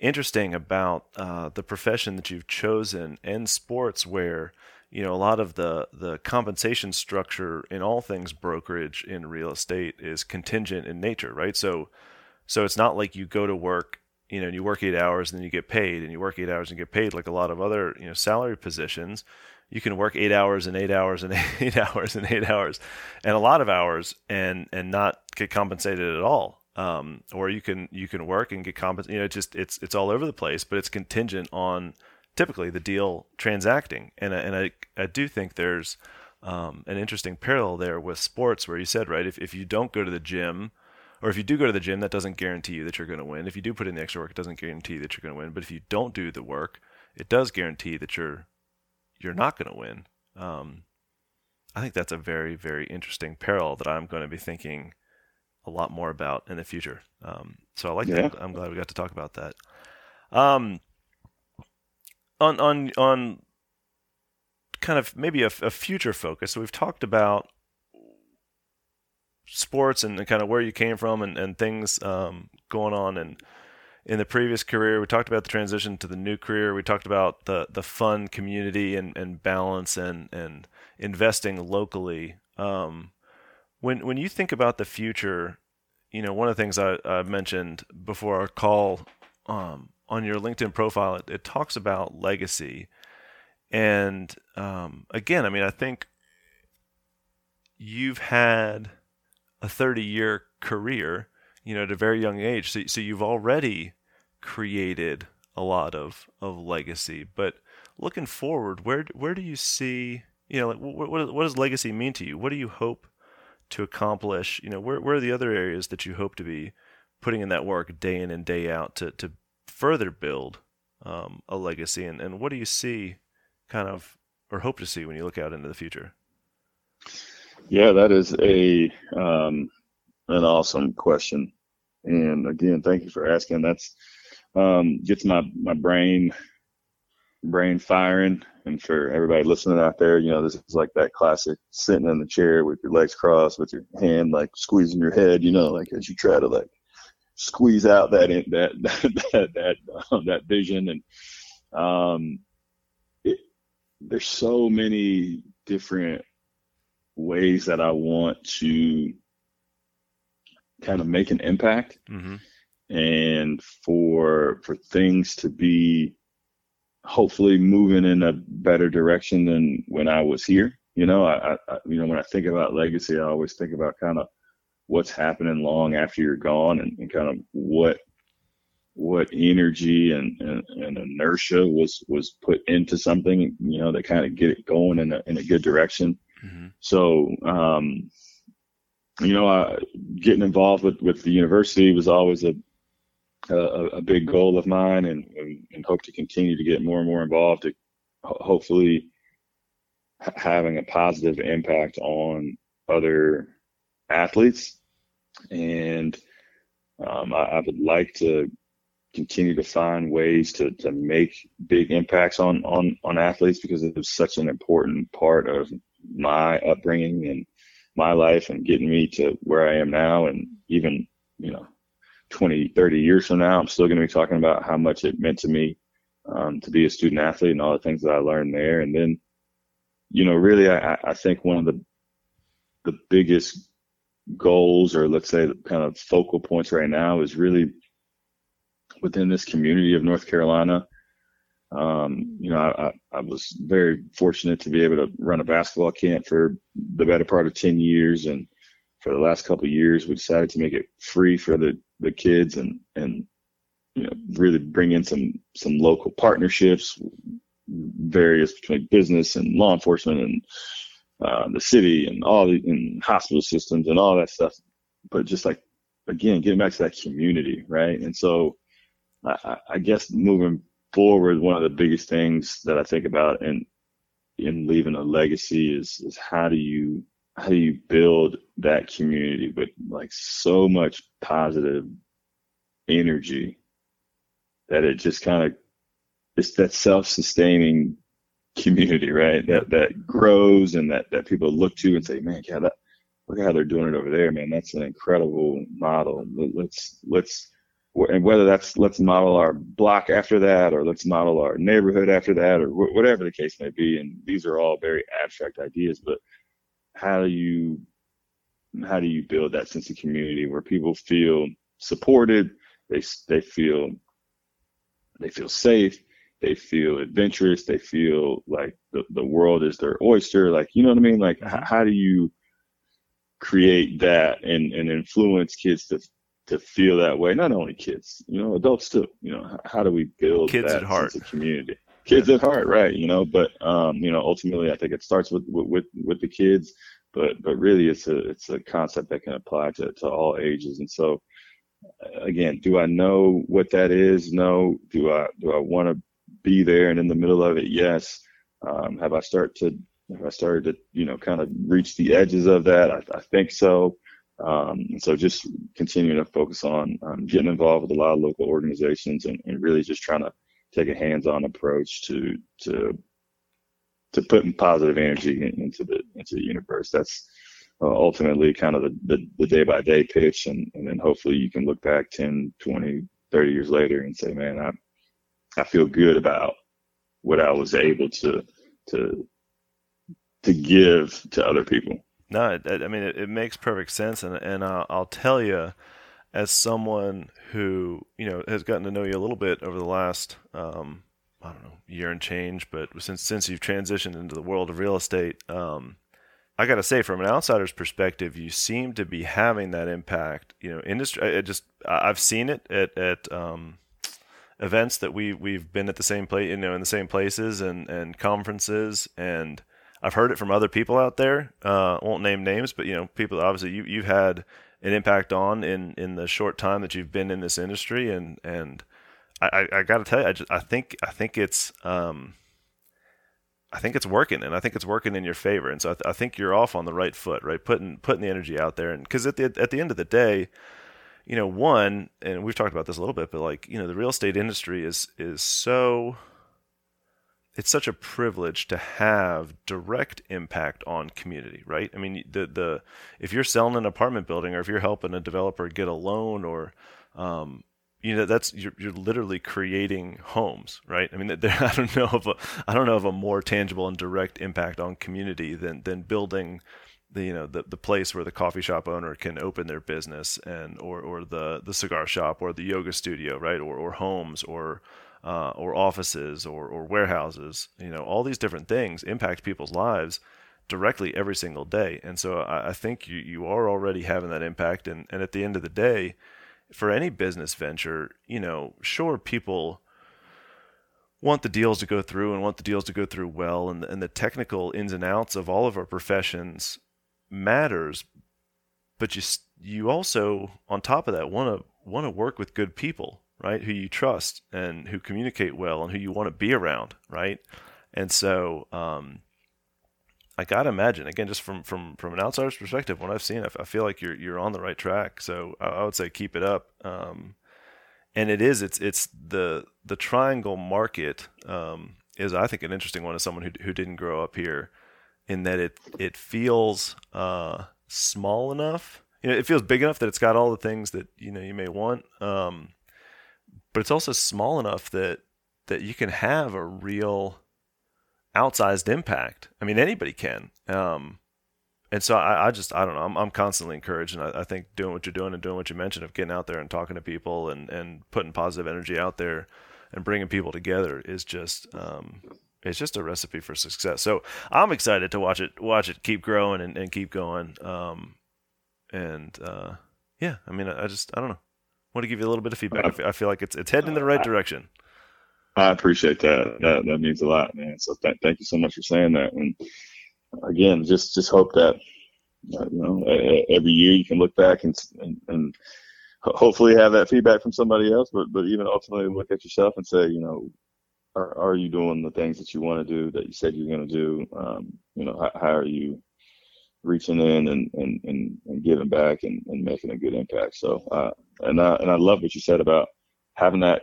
A: interesting about uh, the profession that you've chosen and sports where you know a lot of the the compensation structure in all things brokerage in real estate is contingent in nature right so so it's not like you go to work you know, and you work eight hours and then you get paid, and you work eight hours and get paid like a lot of other, you know, salary positions. You can work eight hours and eight hours and eight hours and eight hours, and a lot of hours, and and not get compensated at all. Um, or you can you can work and get compensated. You know, it just it's it's all over the place, but it's contingent on typically the deal transacting. And and I I do think there's um, an interesting parallel there with sports, where you said right, if if you don't go to the gym or if you do go to the gym, that doesn't guarantee you that you're going to win. If you do put in the extra work, it doesn't guarantee that you're going to win. But if you don't do the work, it does guarantee that you're you're not going to win. Um, I think that's a very very interesting parallel that I'm going to be thinking a lot more about in the future. Um, so I like yeah. that. I'm glad we got to talk about that. Um, on on on kind of maybe a, a future focus. So we've talked about sports and, kind of where you came from and, and things um, going on and in the previous career. We talked about the transition to the new career. We talked about the the fun community and, and balance and and investing locally. Um, when when you think about the future you know one of the things I, I mentioned before our call um, on your LinkedIn profile it, it, talks about legacy. And um, again I mean I think you've had a 30 year career, you know, at a very young age. So, so you've already created a lot of, of legacy. But looking forward, where where do you see, you know, like, what, what, what does legacy mean to you? What do you hope to accomplish? You know, where, where are the other areas that you hope to be putting in that work day in and day out to, to further build um, a legacy? And, and what do you see kind of, or hope to see when you look out into the future?
B: Yeah, that is a um, an awesome question, and again, thank you for asking. That's um, gets my my brain brain firing. And for everybody listening out there, you know, this is like that classic sitting in the chair with your legs crossed, with your hand like squeezing your head, you know, like as you try to like squeeze out that that that that that, um, that vision and um it, there's so many different ways that I want to kind of make an impact mm-hmm. and for for things to be hopefully moving in a better direction than when I was here. You know, I, I you know when I think about legacy, I always think about kind of what's happening long after you're gone and, and kind of what what energy and, and, and, inertia was was put into something you know that kind of get it going in a, in a good direction mm-hmm. so um, you know getting involved with with the university was always a a, a big goal of mine and, and, and hope to continue to get more and more involved to hopefully having a positive impact on other athletes. And um, I, I, would like to continue to find ways to, to make big impacts on, on, on athletes because it was such an important part of my upbringing and my life and getting me to where I am now. And even, you know, 20, 30 years from now, I'm still going to be talking about how much it meant to me um, to be a student athlete and all the things that I learned there. And then, you know, really, I, I think one of the the biggest goals, or let's say, the kind of focal points right now, is really within this community of North Carolina. Um, you know, I, I, was very fortunate to be able to run a basketball camp for the better part of 10 years. And for the last couple of years, we decided to make it free for the the kids and and you know really bring in some some local partnerships, various between business and law enforcement and uh, the city and all the and hospital systems and all that stuff. But just like again, getting back to that community, right? And so I, I guess moving forward, one of the biggest things that I think about in in leaving a legacy is is how do you how do you build that community with like so much positive energy that it just kind of it's that self-sustaining community right? That that grows and that that people look to and say man yeah that look at how they're doing it over there man. That's an incredible model. Let's let's and whether that's let's model our block after that or let's model our neighborhood after that or whatever the case may be and these are all very abstract ideas but how do you how do you build that sense of community where people feel supported they they feel they feel safe they feel adventurous they feel like the, the world is their oyster like you know what i mean? Like mm-hmm. h- how do you create that and and influence kids to to feel that way not only kids you know adults too you know how do we build
A: kids at heart.
B: sense community kids at heart, right? You know, but um, you know, ultimately, I think it starts with with with the kids, but but really, it's a it's a concept that can apply to to all ages. And so, again, do I know what that is? No. Do I do I want to be there and in the middle of it? Yes. Um, have I start to have I started to you know kind of reach the edges of that? I, I think so. Um, so just continuing to focus on um, getting involved with a lot of local organizations and, and really just trying to take a hands-on approach to to to putting positive energy into the into the universe. That's uh, ultimately kind of the, the, the day-by-day pitch, and, and then hopefully you can look back 10, 20, 30 years later and say, man, I I feel good about what I was able to to to give to other people.
A: No, I mean it, it makes perfect sense, and and I'll, I'll tell you as someone who you know has gotten to know you a little bit over the last um, I don't know year and change, but since since you've transitioned into the world of real estate, um, I got to say from an outsider's perspective, you seem to be having that impact. You know, industry. I just I've seen it at at um, events that we we've been at the same place, you know, in the same places and and conferences and. I've heard it from other people out there. Uh, won't name names, but you know, people obviously you you've had an impact on in in the short time that you've been in this industry and and I, I, got to tell you I, just, I think I think it's um, I think it's working and I think it's working in your favor and so I, th- I think you're off on the right foot right putting putting the energy out there and because at the at the end of the day you know, one, and we've talked about this a little bit, but like, you know, the real estate industry is is so it's such a privilege to have direct impact on community, right? I mean, the the if you're selling an apartment building or if you're helping a developer get a loan or um, you know that's you're, you're literally creating homes right i mean there, i don't know of a i don't know of a more tangible and direct impact on community than than building the you know the, the place where the coffee shop owner can open their business and or or the the cigar shop or the yoga studio right or or homes or uh, or offices or, or warehouses, you know, all these different things impact people's lives directly every single day. And so I, I think you, you are already having that impact. And, and at the end of the day, for any business venture, you know, sure, people want the deals to go through and want the deals to go through well. And, and the technical ins and outs of all of our professions matters. But you, you also, on top of that, want to want to work with good people right? Who you trust and who communicate well and who you want to be around, right? And so, um, I gotta imagine again, just from from from an outsider's perspective, what I've seen, I, feel like you're you're on the right track. So I, I would say keep it up. Um, and it is it's it's the the triangle market um, is I think an interesting one as someone who who didn't grow up here, in that it it feels uh, small enough. You know, it feels big enough that it's got all the things that you know you may want. Um, but it's also small enough that that you can have a real outsized impact. I mean, anybody can. Um, and so I, I, just I don't know. I'm, I'm constantly encouraged, and I, I, think doing what you're doing and doing what you mentioned of getting out there and talking to people and and putting positive energy out there and bringing people together is just um, it's just a recipe for success. So I'm excited to watch it watch it keep growing and, and keep going. Um, and uh, yeah, I mean, I, I just I don't know want to give you a little bit of feedback. I feel, I feel like it's it's heading in the right direction.
B: I appreciate that. That that means a lot, man. So th- thank you so much for saying that. And again, just just hope that uh, you know every year you can look back and, and and hopefully have that feedback from somebody else, but but even ultimately look at yourself and say, you know, are are you doing the things that you want to do that you said you're going to do? Um, you know, how, how are you reaching in and, and, and, and giving back and, and making a good impact. So, uh, and I, and I love what you said about having that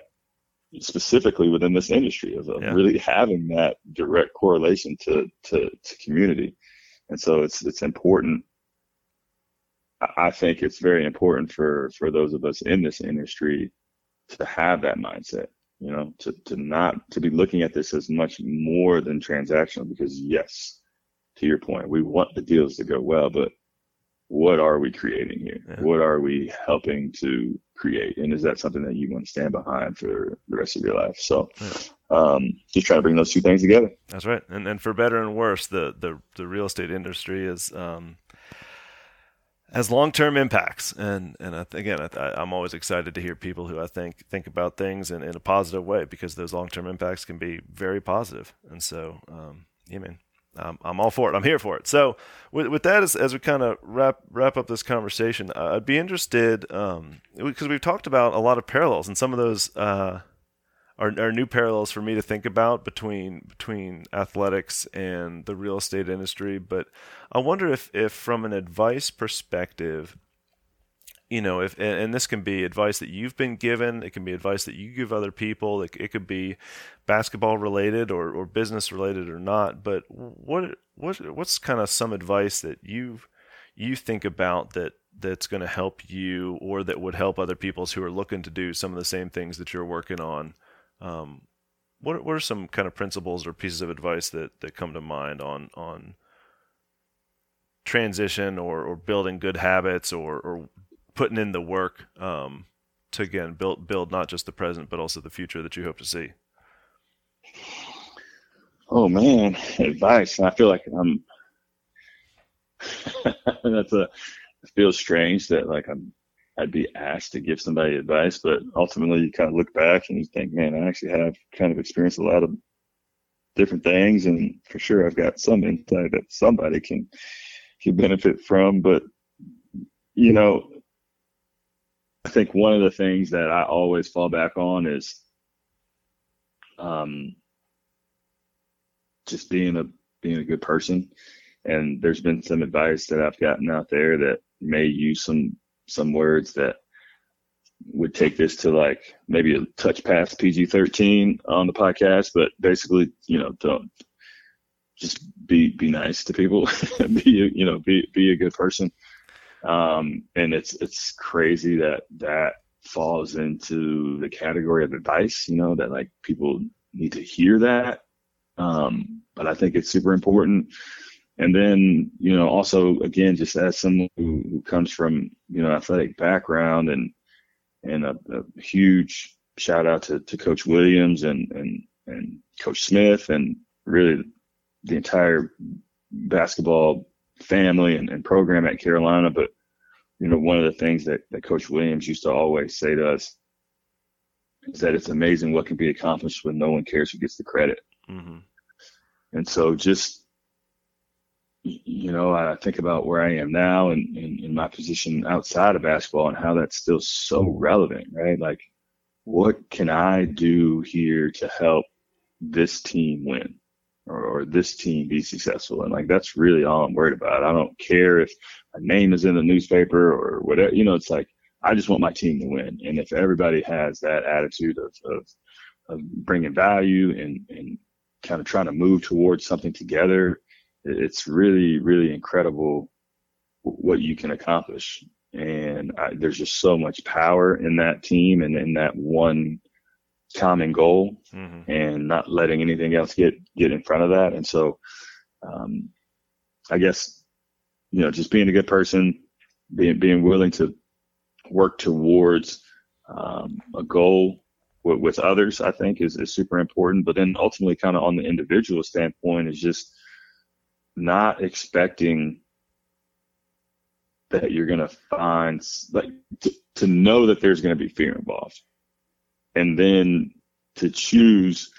B: specifically within this industry of yeah. really having that direct correlation to, to, to community. And so it's, it's important. I think it's very important for, for those of us in this industry to have that mindset, you know, to, to not, to be looking at this as much more than transactional because yes, to your point, we want the deals to go well, but what are we creating here? Yeah. What are we helping to create? And is that something that you want to stand behind for the rest of your life? So, yeah. um, just trying to bring those two things together.
A: That's right. And and for better and worse, the the, the real estate industry is um, has long term impacts. And and I, again, I, am always excited to hear people who I think think about things in, in a positive way because those long term impacts can be very positive. And so, um, yeah, man, um, I'm all for it. I'm here for it. So, with, with that, as, as we kind of wrap wrap up this conversation, uh, I'd be interested because um, we've talked about a lot of parallels, and some of those uh, are, are new parallels for me to think about between between athletics and the real estate industry. But I wonder if, if from an advice perspective, you know, if and, and, this can be advice that you've been given, it can be advice that you give other people, it, it could be basketball related or, or business related or not. But what what what's kind of some advice that you you think about that that's going to help you or that would help other people who are looking to do some of the same things that you're working on? Um, what what are some kind of principles or pieces of advice that that come to mind on on transition or, or building good habits or, or putting in the work um, to again build build not just the present but also the future that you hope to see?
B: Oh man, advice. I feel like I'm. that's a. It feels strange that like I'm. I'd be asked to give somebody advice, but ultimately you kind of look back and you think, man, I actually have kind of experienced a lot of different things, and for sure I've got some insight that somebody can can benefit from. But you know, I think one of the things that I always fall back on is um, just being a being a good person. And there's been some advice that I've gotten out there that may use some some words that would take this to like maybe a touch past PG 13 on the podcast, but basically, you know, don't just be, be nice to people, be, you know, be, be a good person. Um, and it's, it's crazy that that falls into the category of advice, you know, that like people need to hear that. Um, but I think it's super important. And then, you know, also again, just as someone who, who comes from, you know, athletic background and, and a, a huge shout out to, to Coach Williams and, and, and Coach Smith and really the entire basketball family and, and program at Carolina. But, you know, one of the things that, that Coach Williams used to always say to us is that it's amazing what can be accomplished when no one cares who gets the credit. Mm-hmm. And so just, you know, I think about where I am now and in my position outside of basketball and how that's still so relevant, right? Like, what can I do here to help this team win or, or this team be successful? And like, that's really all I'm worried about. I don't care if my name is in the newspaper or whatever, you know, it's like, I just want my team to win. And if everybody has that attitude of, of, of bringing value and, and kind of trying to move towards something together, it's really, really incredible what you can accomplish. And I, there's just so much power in that team and in that one common goal mm-hmm. and not letting anything else get, get in front of that. And so, um, I guess, you know, just being a good person, being, being willing to work towards, um, a goal with, with others, I think is, is super important. But then ultimately kind of on the individual standpoint is just, not expecting that you're going to find like to, to know that there's going to be fear involved and then to choose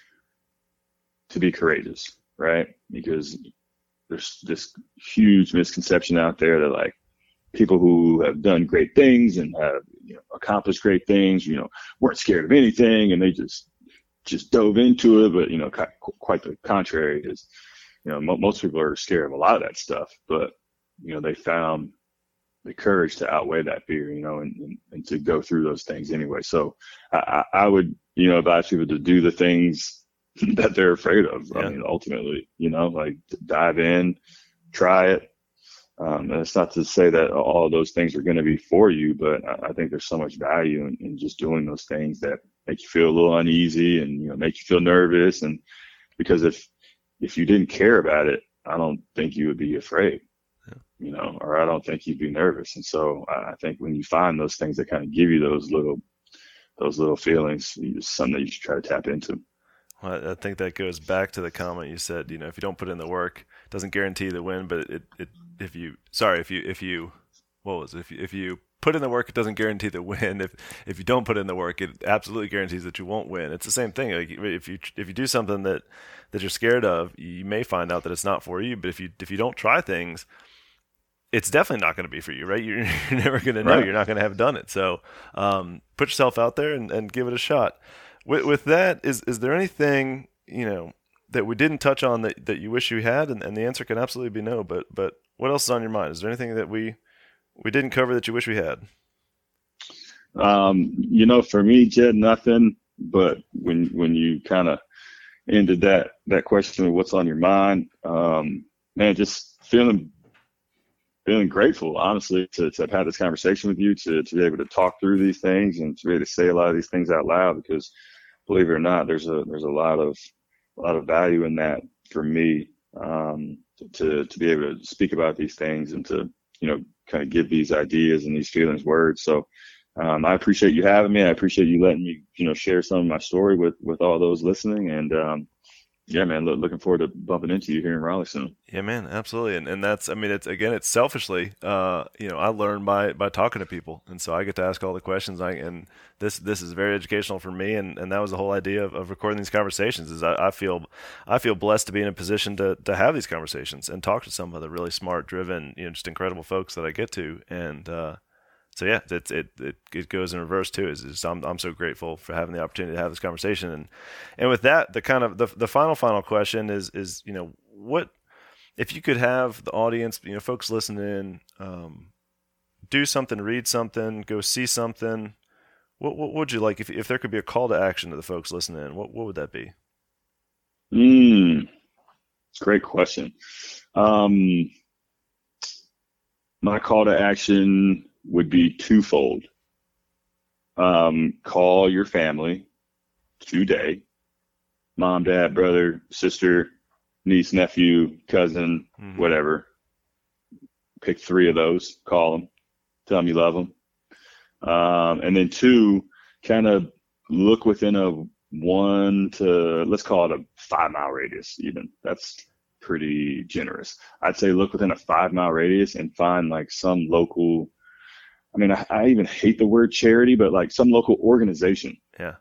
B: to be courageous right? Because there's this huge misconception out there that like people who have done great things and have you know, accomplished great things you know weren't scared of anything and they just just dove into it but you know quite the contrary is you know, mo- most people are scared of a lot of that stuff, but you know, they found the courage to outweigh that fear, you know, and, and, and to go through those things anyway. So I, I would, you know, advise people to do the things that they're afraid of. Yeah. I mean, ultimately, you know, like dive in, try it. Um, and it's not to say that all of those things are going to be for you, but I, I think there's so much value in, in just doing those things that make you feel a little uneasy and, you know, make you feel nervous. And because if, if you didn't care about it, I don't think you would be afraid. You know, or I don't think you'd be nervous. And so I think when you find those things that kind of give you those little, those little feelings, it's something that you should try to tap into.
A: Well, I think that goes back to the comment you said. You know, if you don't put in the work, it doesn't guarantee the win. But it, it, if you, sorry, if you, if you, what was it? If you, if you put in the work, it doesn't guarantee the win. If if you don't put in the work, it absolutely guarantees that you won't win. It's the same thing. Like if you if you do something that that you're scared of, you may find out that it's not for you. But if you if you don't try things, it's definitely not going to be for you, right? You're, you're never going to know. Right. You're not going to have done it. So um, put yourself out there and, and give it a shot. With, with that, is is there anything you know that we didn't touch on that, that you wish you had? And, and the answer can absolutely be no. But but what else is on your mind? Is there anything that we we didn't cover that you wish we had?
B: Um, you know, for me, Jed, nothing. But when when you kind of ended that that question of what's on your mind, um, man, just feeling feeling grateful, honestly, to, to have had this conversation with you, to to be able to talk through these things and to be able to say a lot of these things out loud. Because believe it or not, there's a there's a lot of a lot of value in that for me um, to to be able to speak about these things and to you know kind of give these ideas and these feelings words. So um, I appreciate you having me. I appreciate you letting me, you know, share some of my story with with all those listening. And um, yeah, man, look, looking forward to bumping into you here in Raleigh soon.
A: Yeah, man, absolutely. And and that's, I mean, it's again, it's selfishly, uh, you know, I learn by by talking to people, and so I get to ask all the questions. I and this this is very educational for me, and, and that was the whole idea of, of recording these conversations. Is I, I feel I feel blessed to be in a position to to have these conversations and talk to some of the really smart, driven, you know, just incredible folks that I get to, and uh, so yeah, it, it it goes in reverse too. Is, is I'm I'm so grateful for having the opportunity to have this conversation, and and with that, the kind of the the final final question is is you know what if you could have the audience, you know, folks listening, um, do something, read something, go see something. what, what would you like if if there could be a call to action to the folks listening? What what would that be?
B: Mm, great question. Um, my call to action would be twofold. Um, call your family today mom, dad, brother, sister, niece, nephew, cousin, mm-hmm. whatever. Pick three of those, call them, tell them you love them. Um, and then two, kind of look within a one to, let's call it a five mile radius, even. That's pretty generous. I'd say look within a five mile radius and find like some local, I mean, I, I even hate the word charity, but like some local organization.
A: Yeah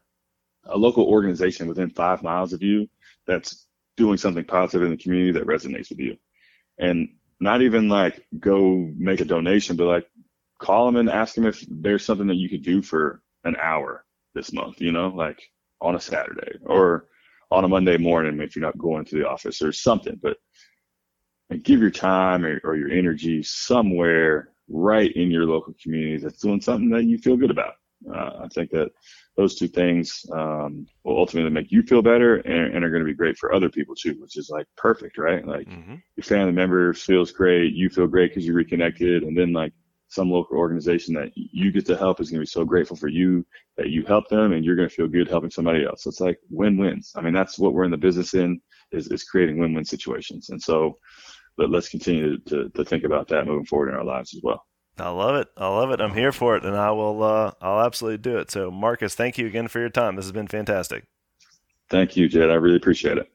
B: a local organization within five miles of you that's doing something positive in the community that resonates with you. And not even like go make a donation, but like call them and ask them if there's something that you could do for an hour this month, you know, like on a Saturday or on a Monday morning if you're not going to the office or something. But give your time or, or your energy somewhere right in your local community that's doing something that you feel good about. Uh, I think that those two things um, will ultimately make you feel better and, and are going to be great for other people too, which is like perfect, right? Like mm-hmm. your family member feels great, you feel great because you reconnected, and then like some local organization that you get to help is going to be so grateful for you that you help them, and you're going to feel good helping somebody else. So it's like win-wins. I mean, that's what we're in the business in is is creating win-win situations, and so but let's continue to, to think about that moving forward in our lives as well.
A: I love it. I love it. I'm here for it, and I will. Uh, I'll absolutely do it. So, Marcus, thank you again for your time. This has been fantastic.
B: Thank you, Jed. I really appreciate it.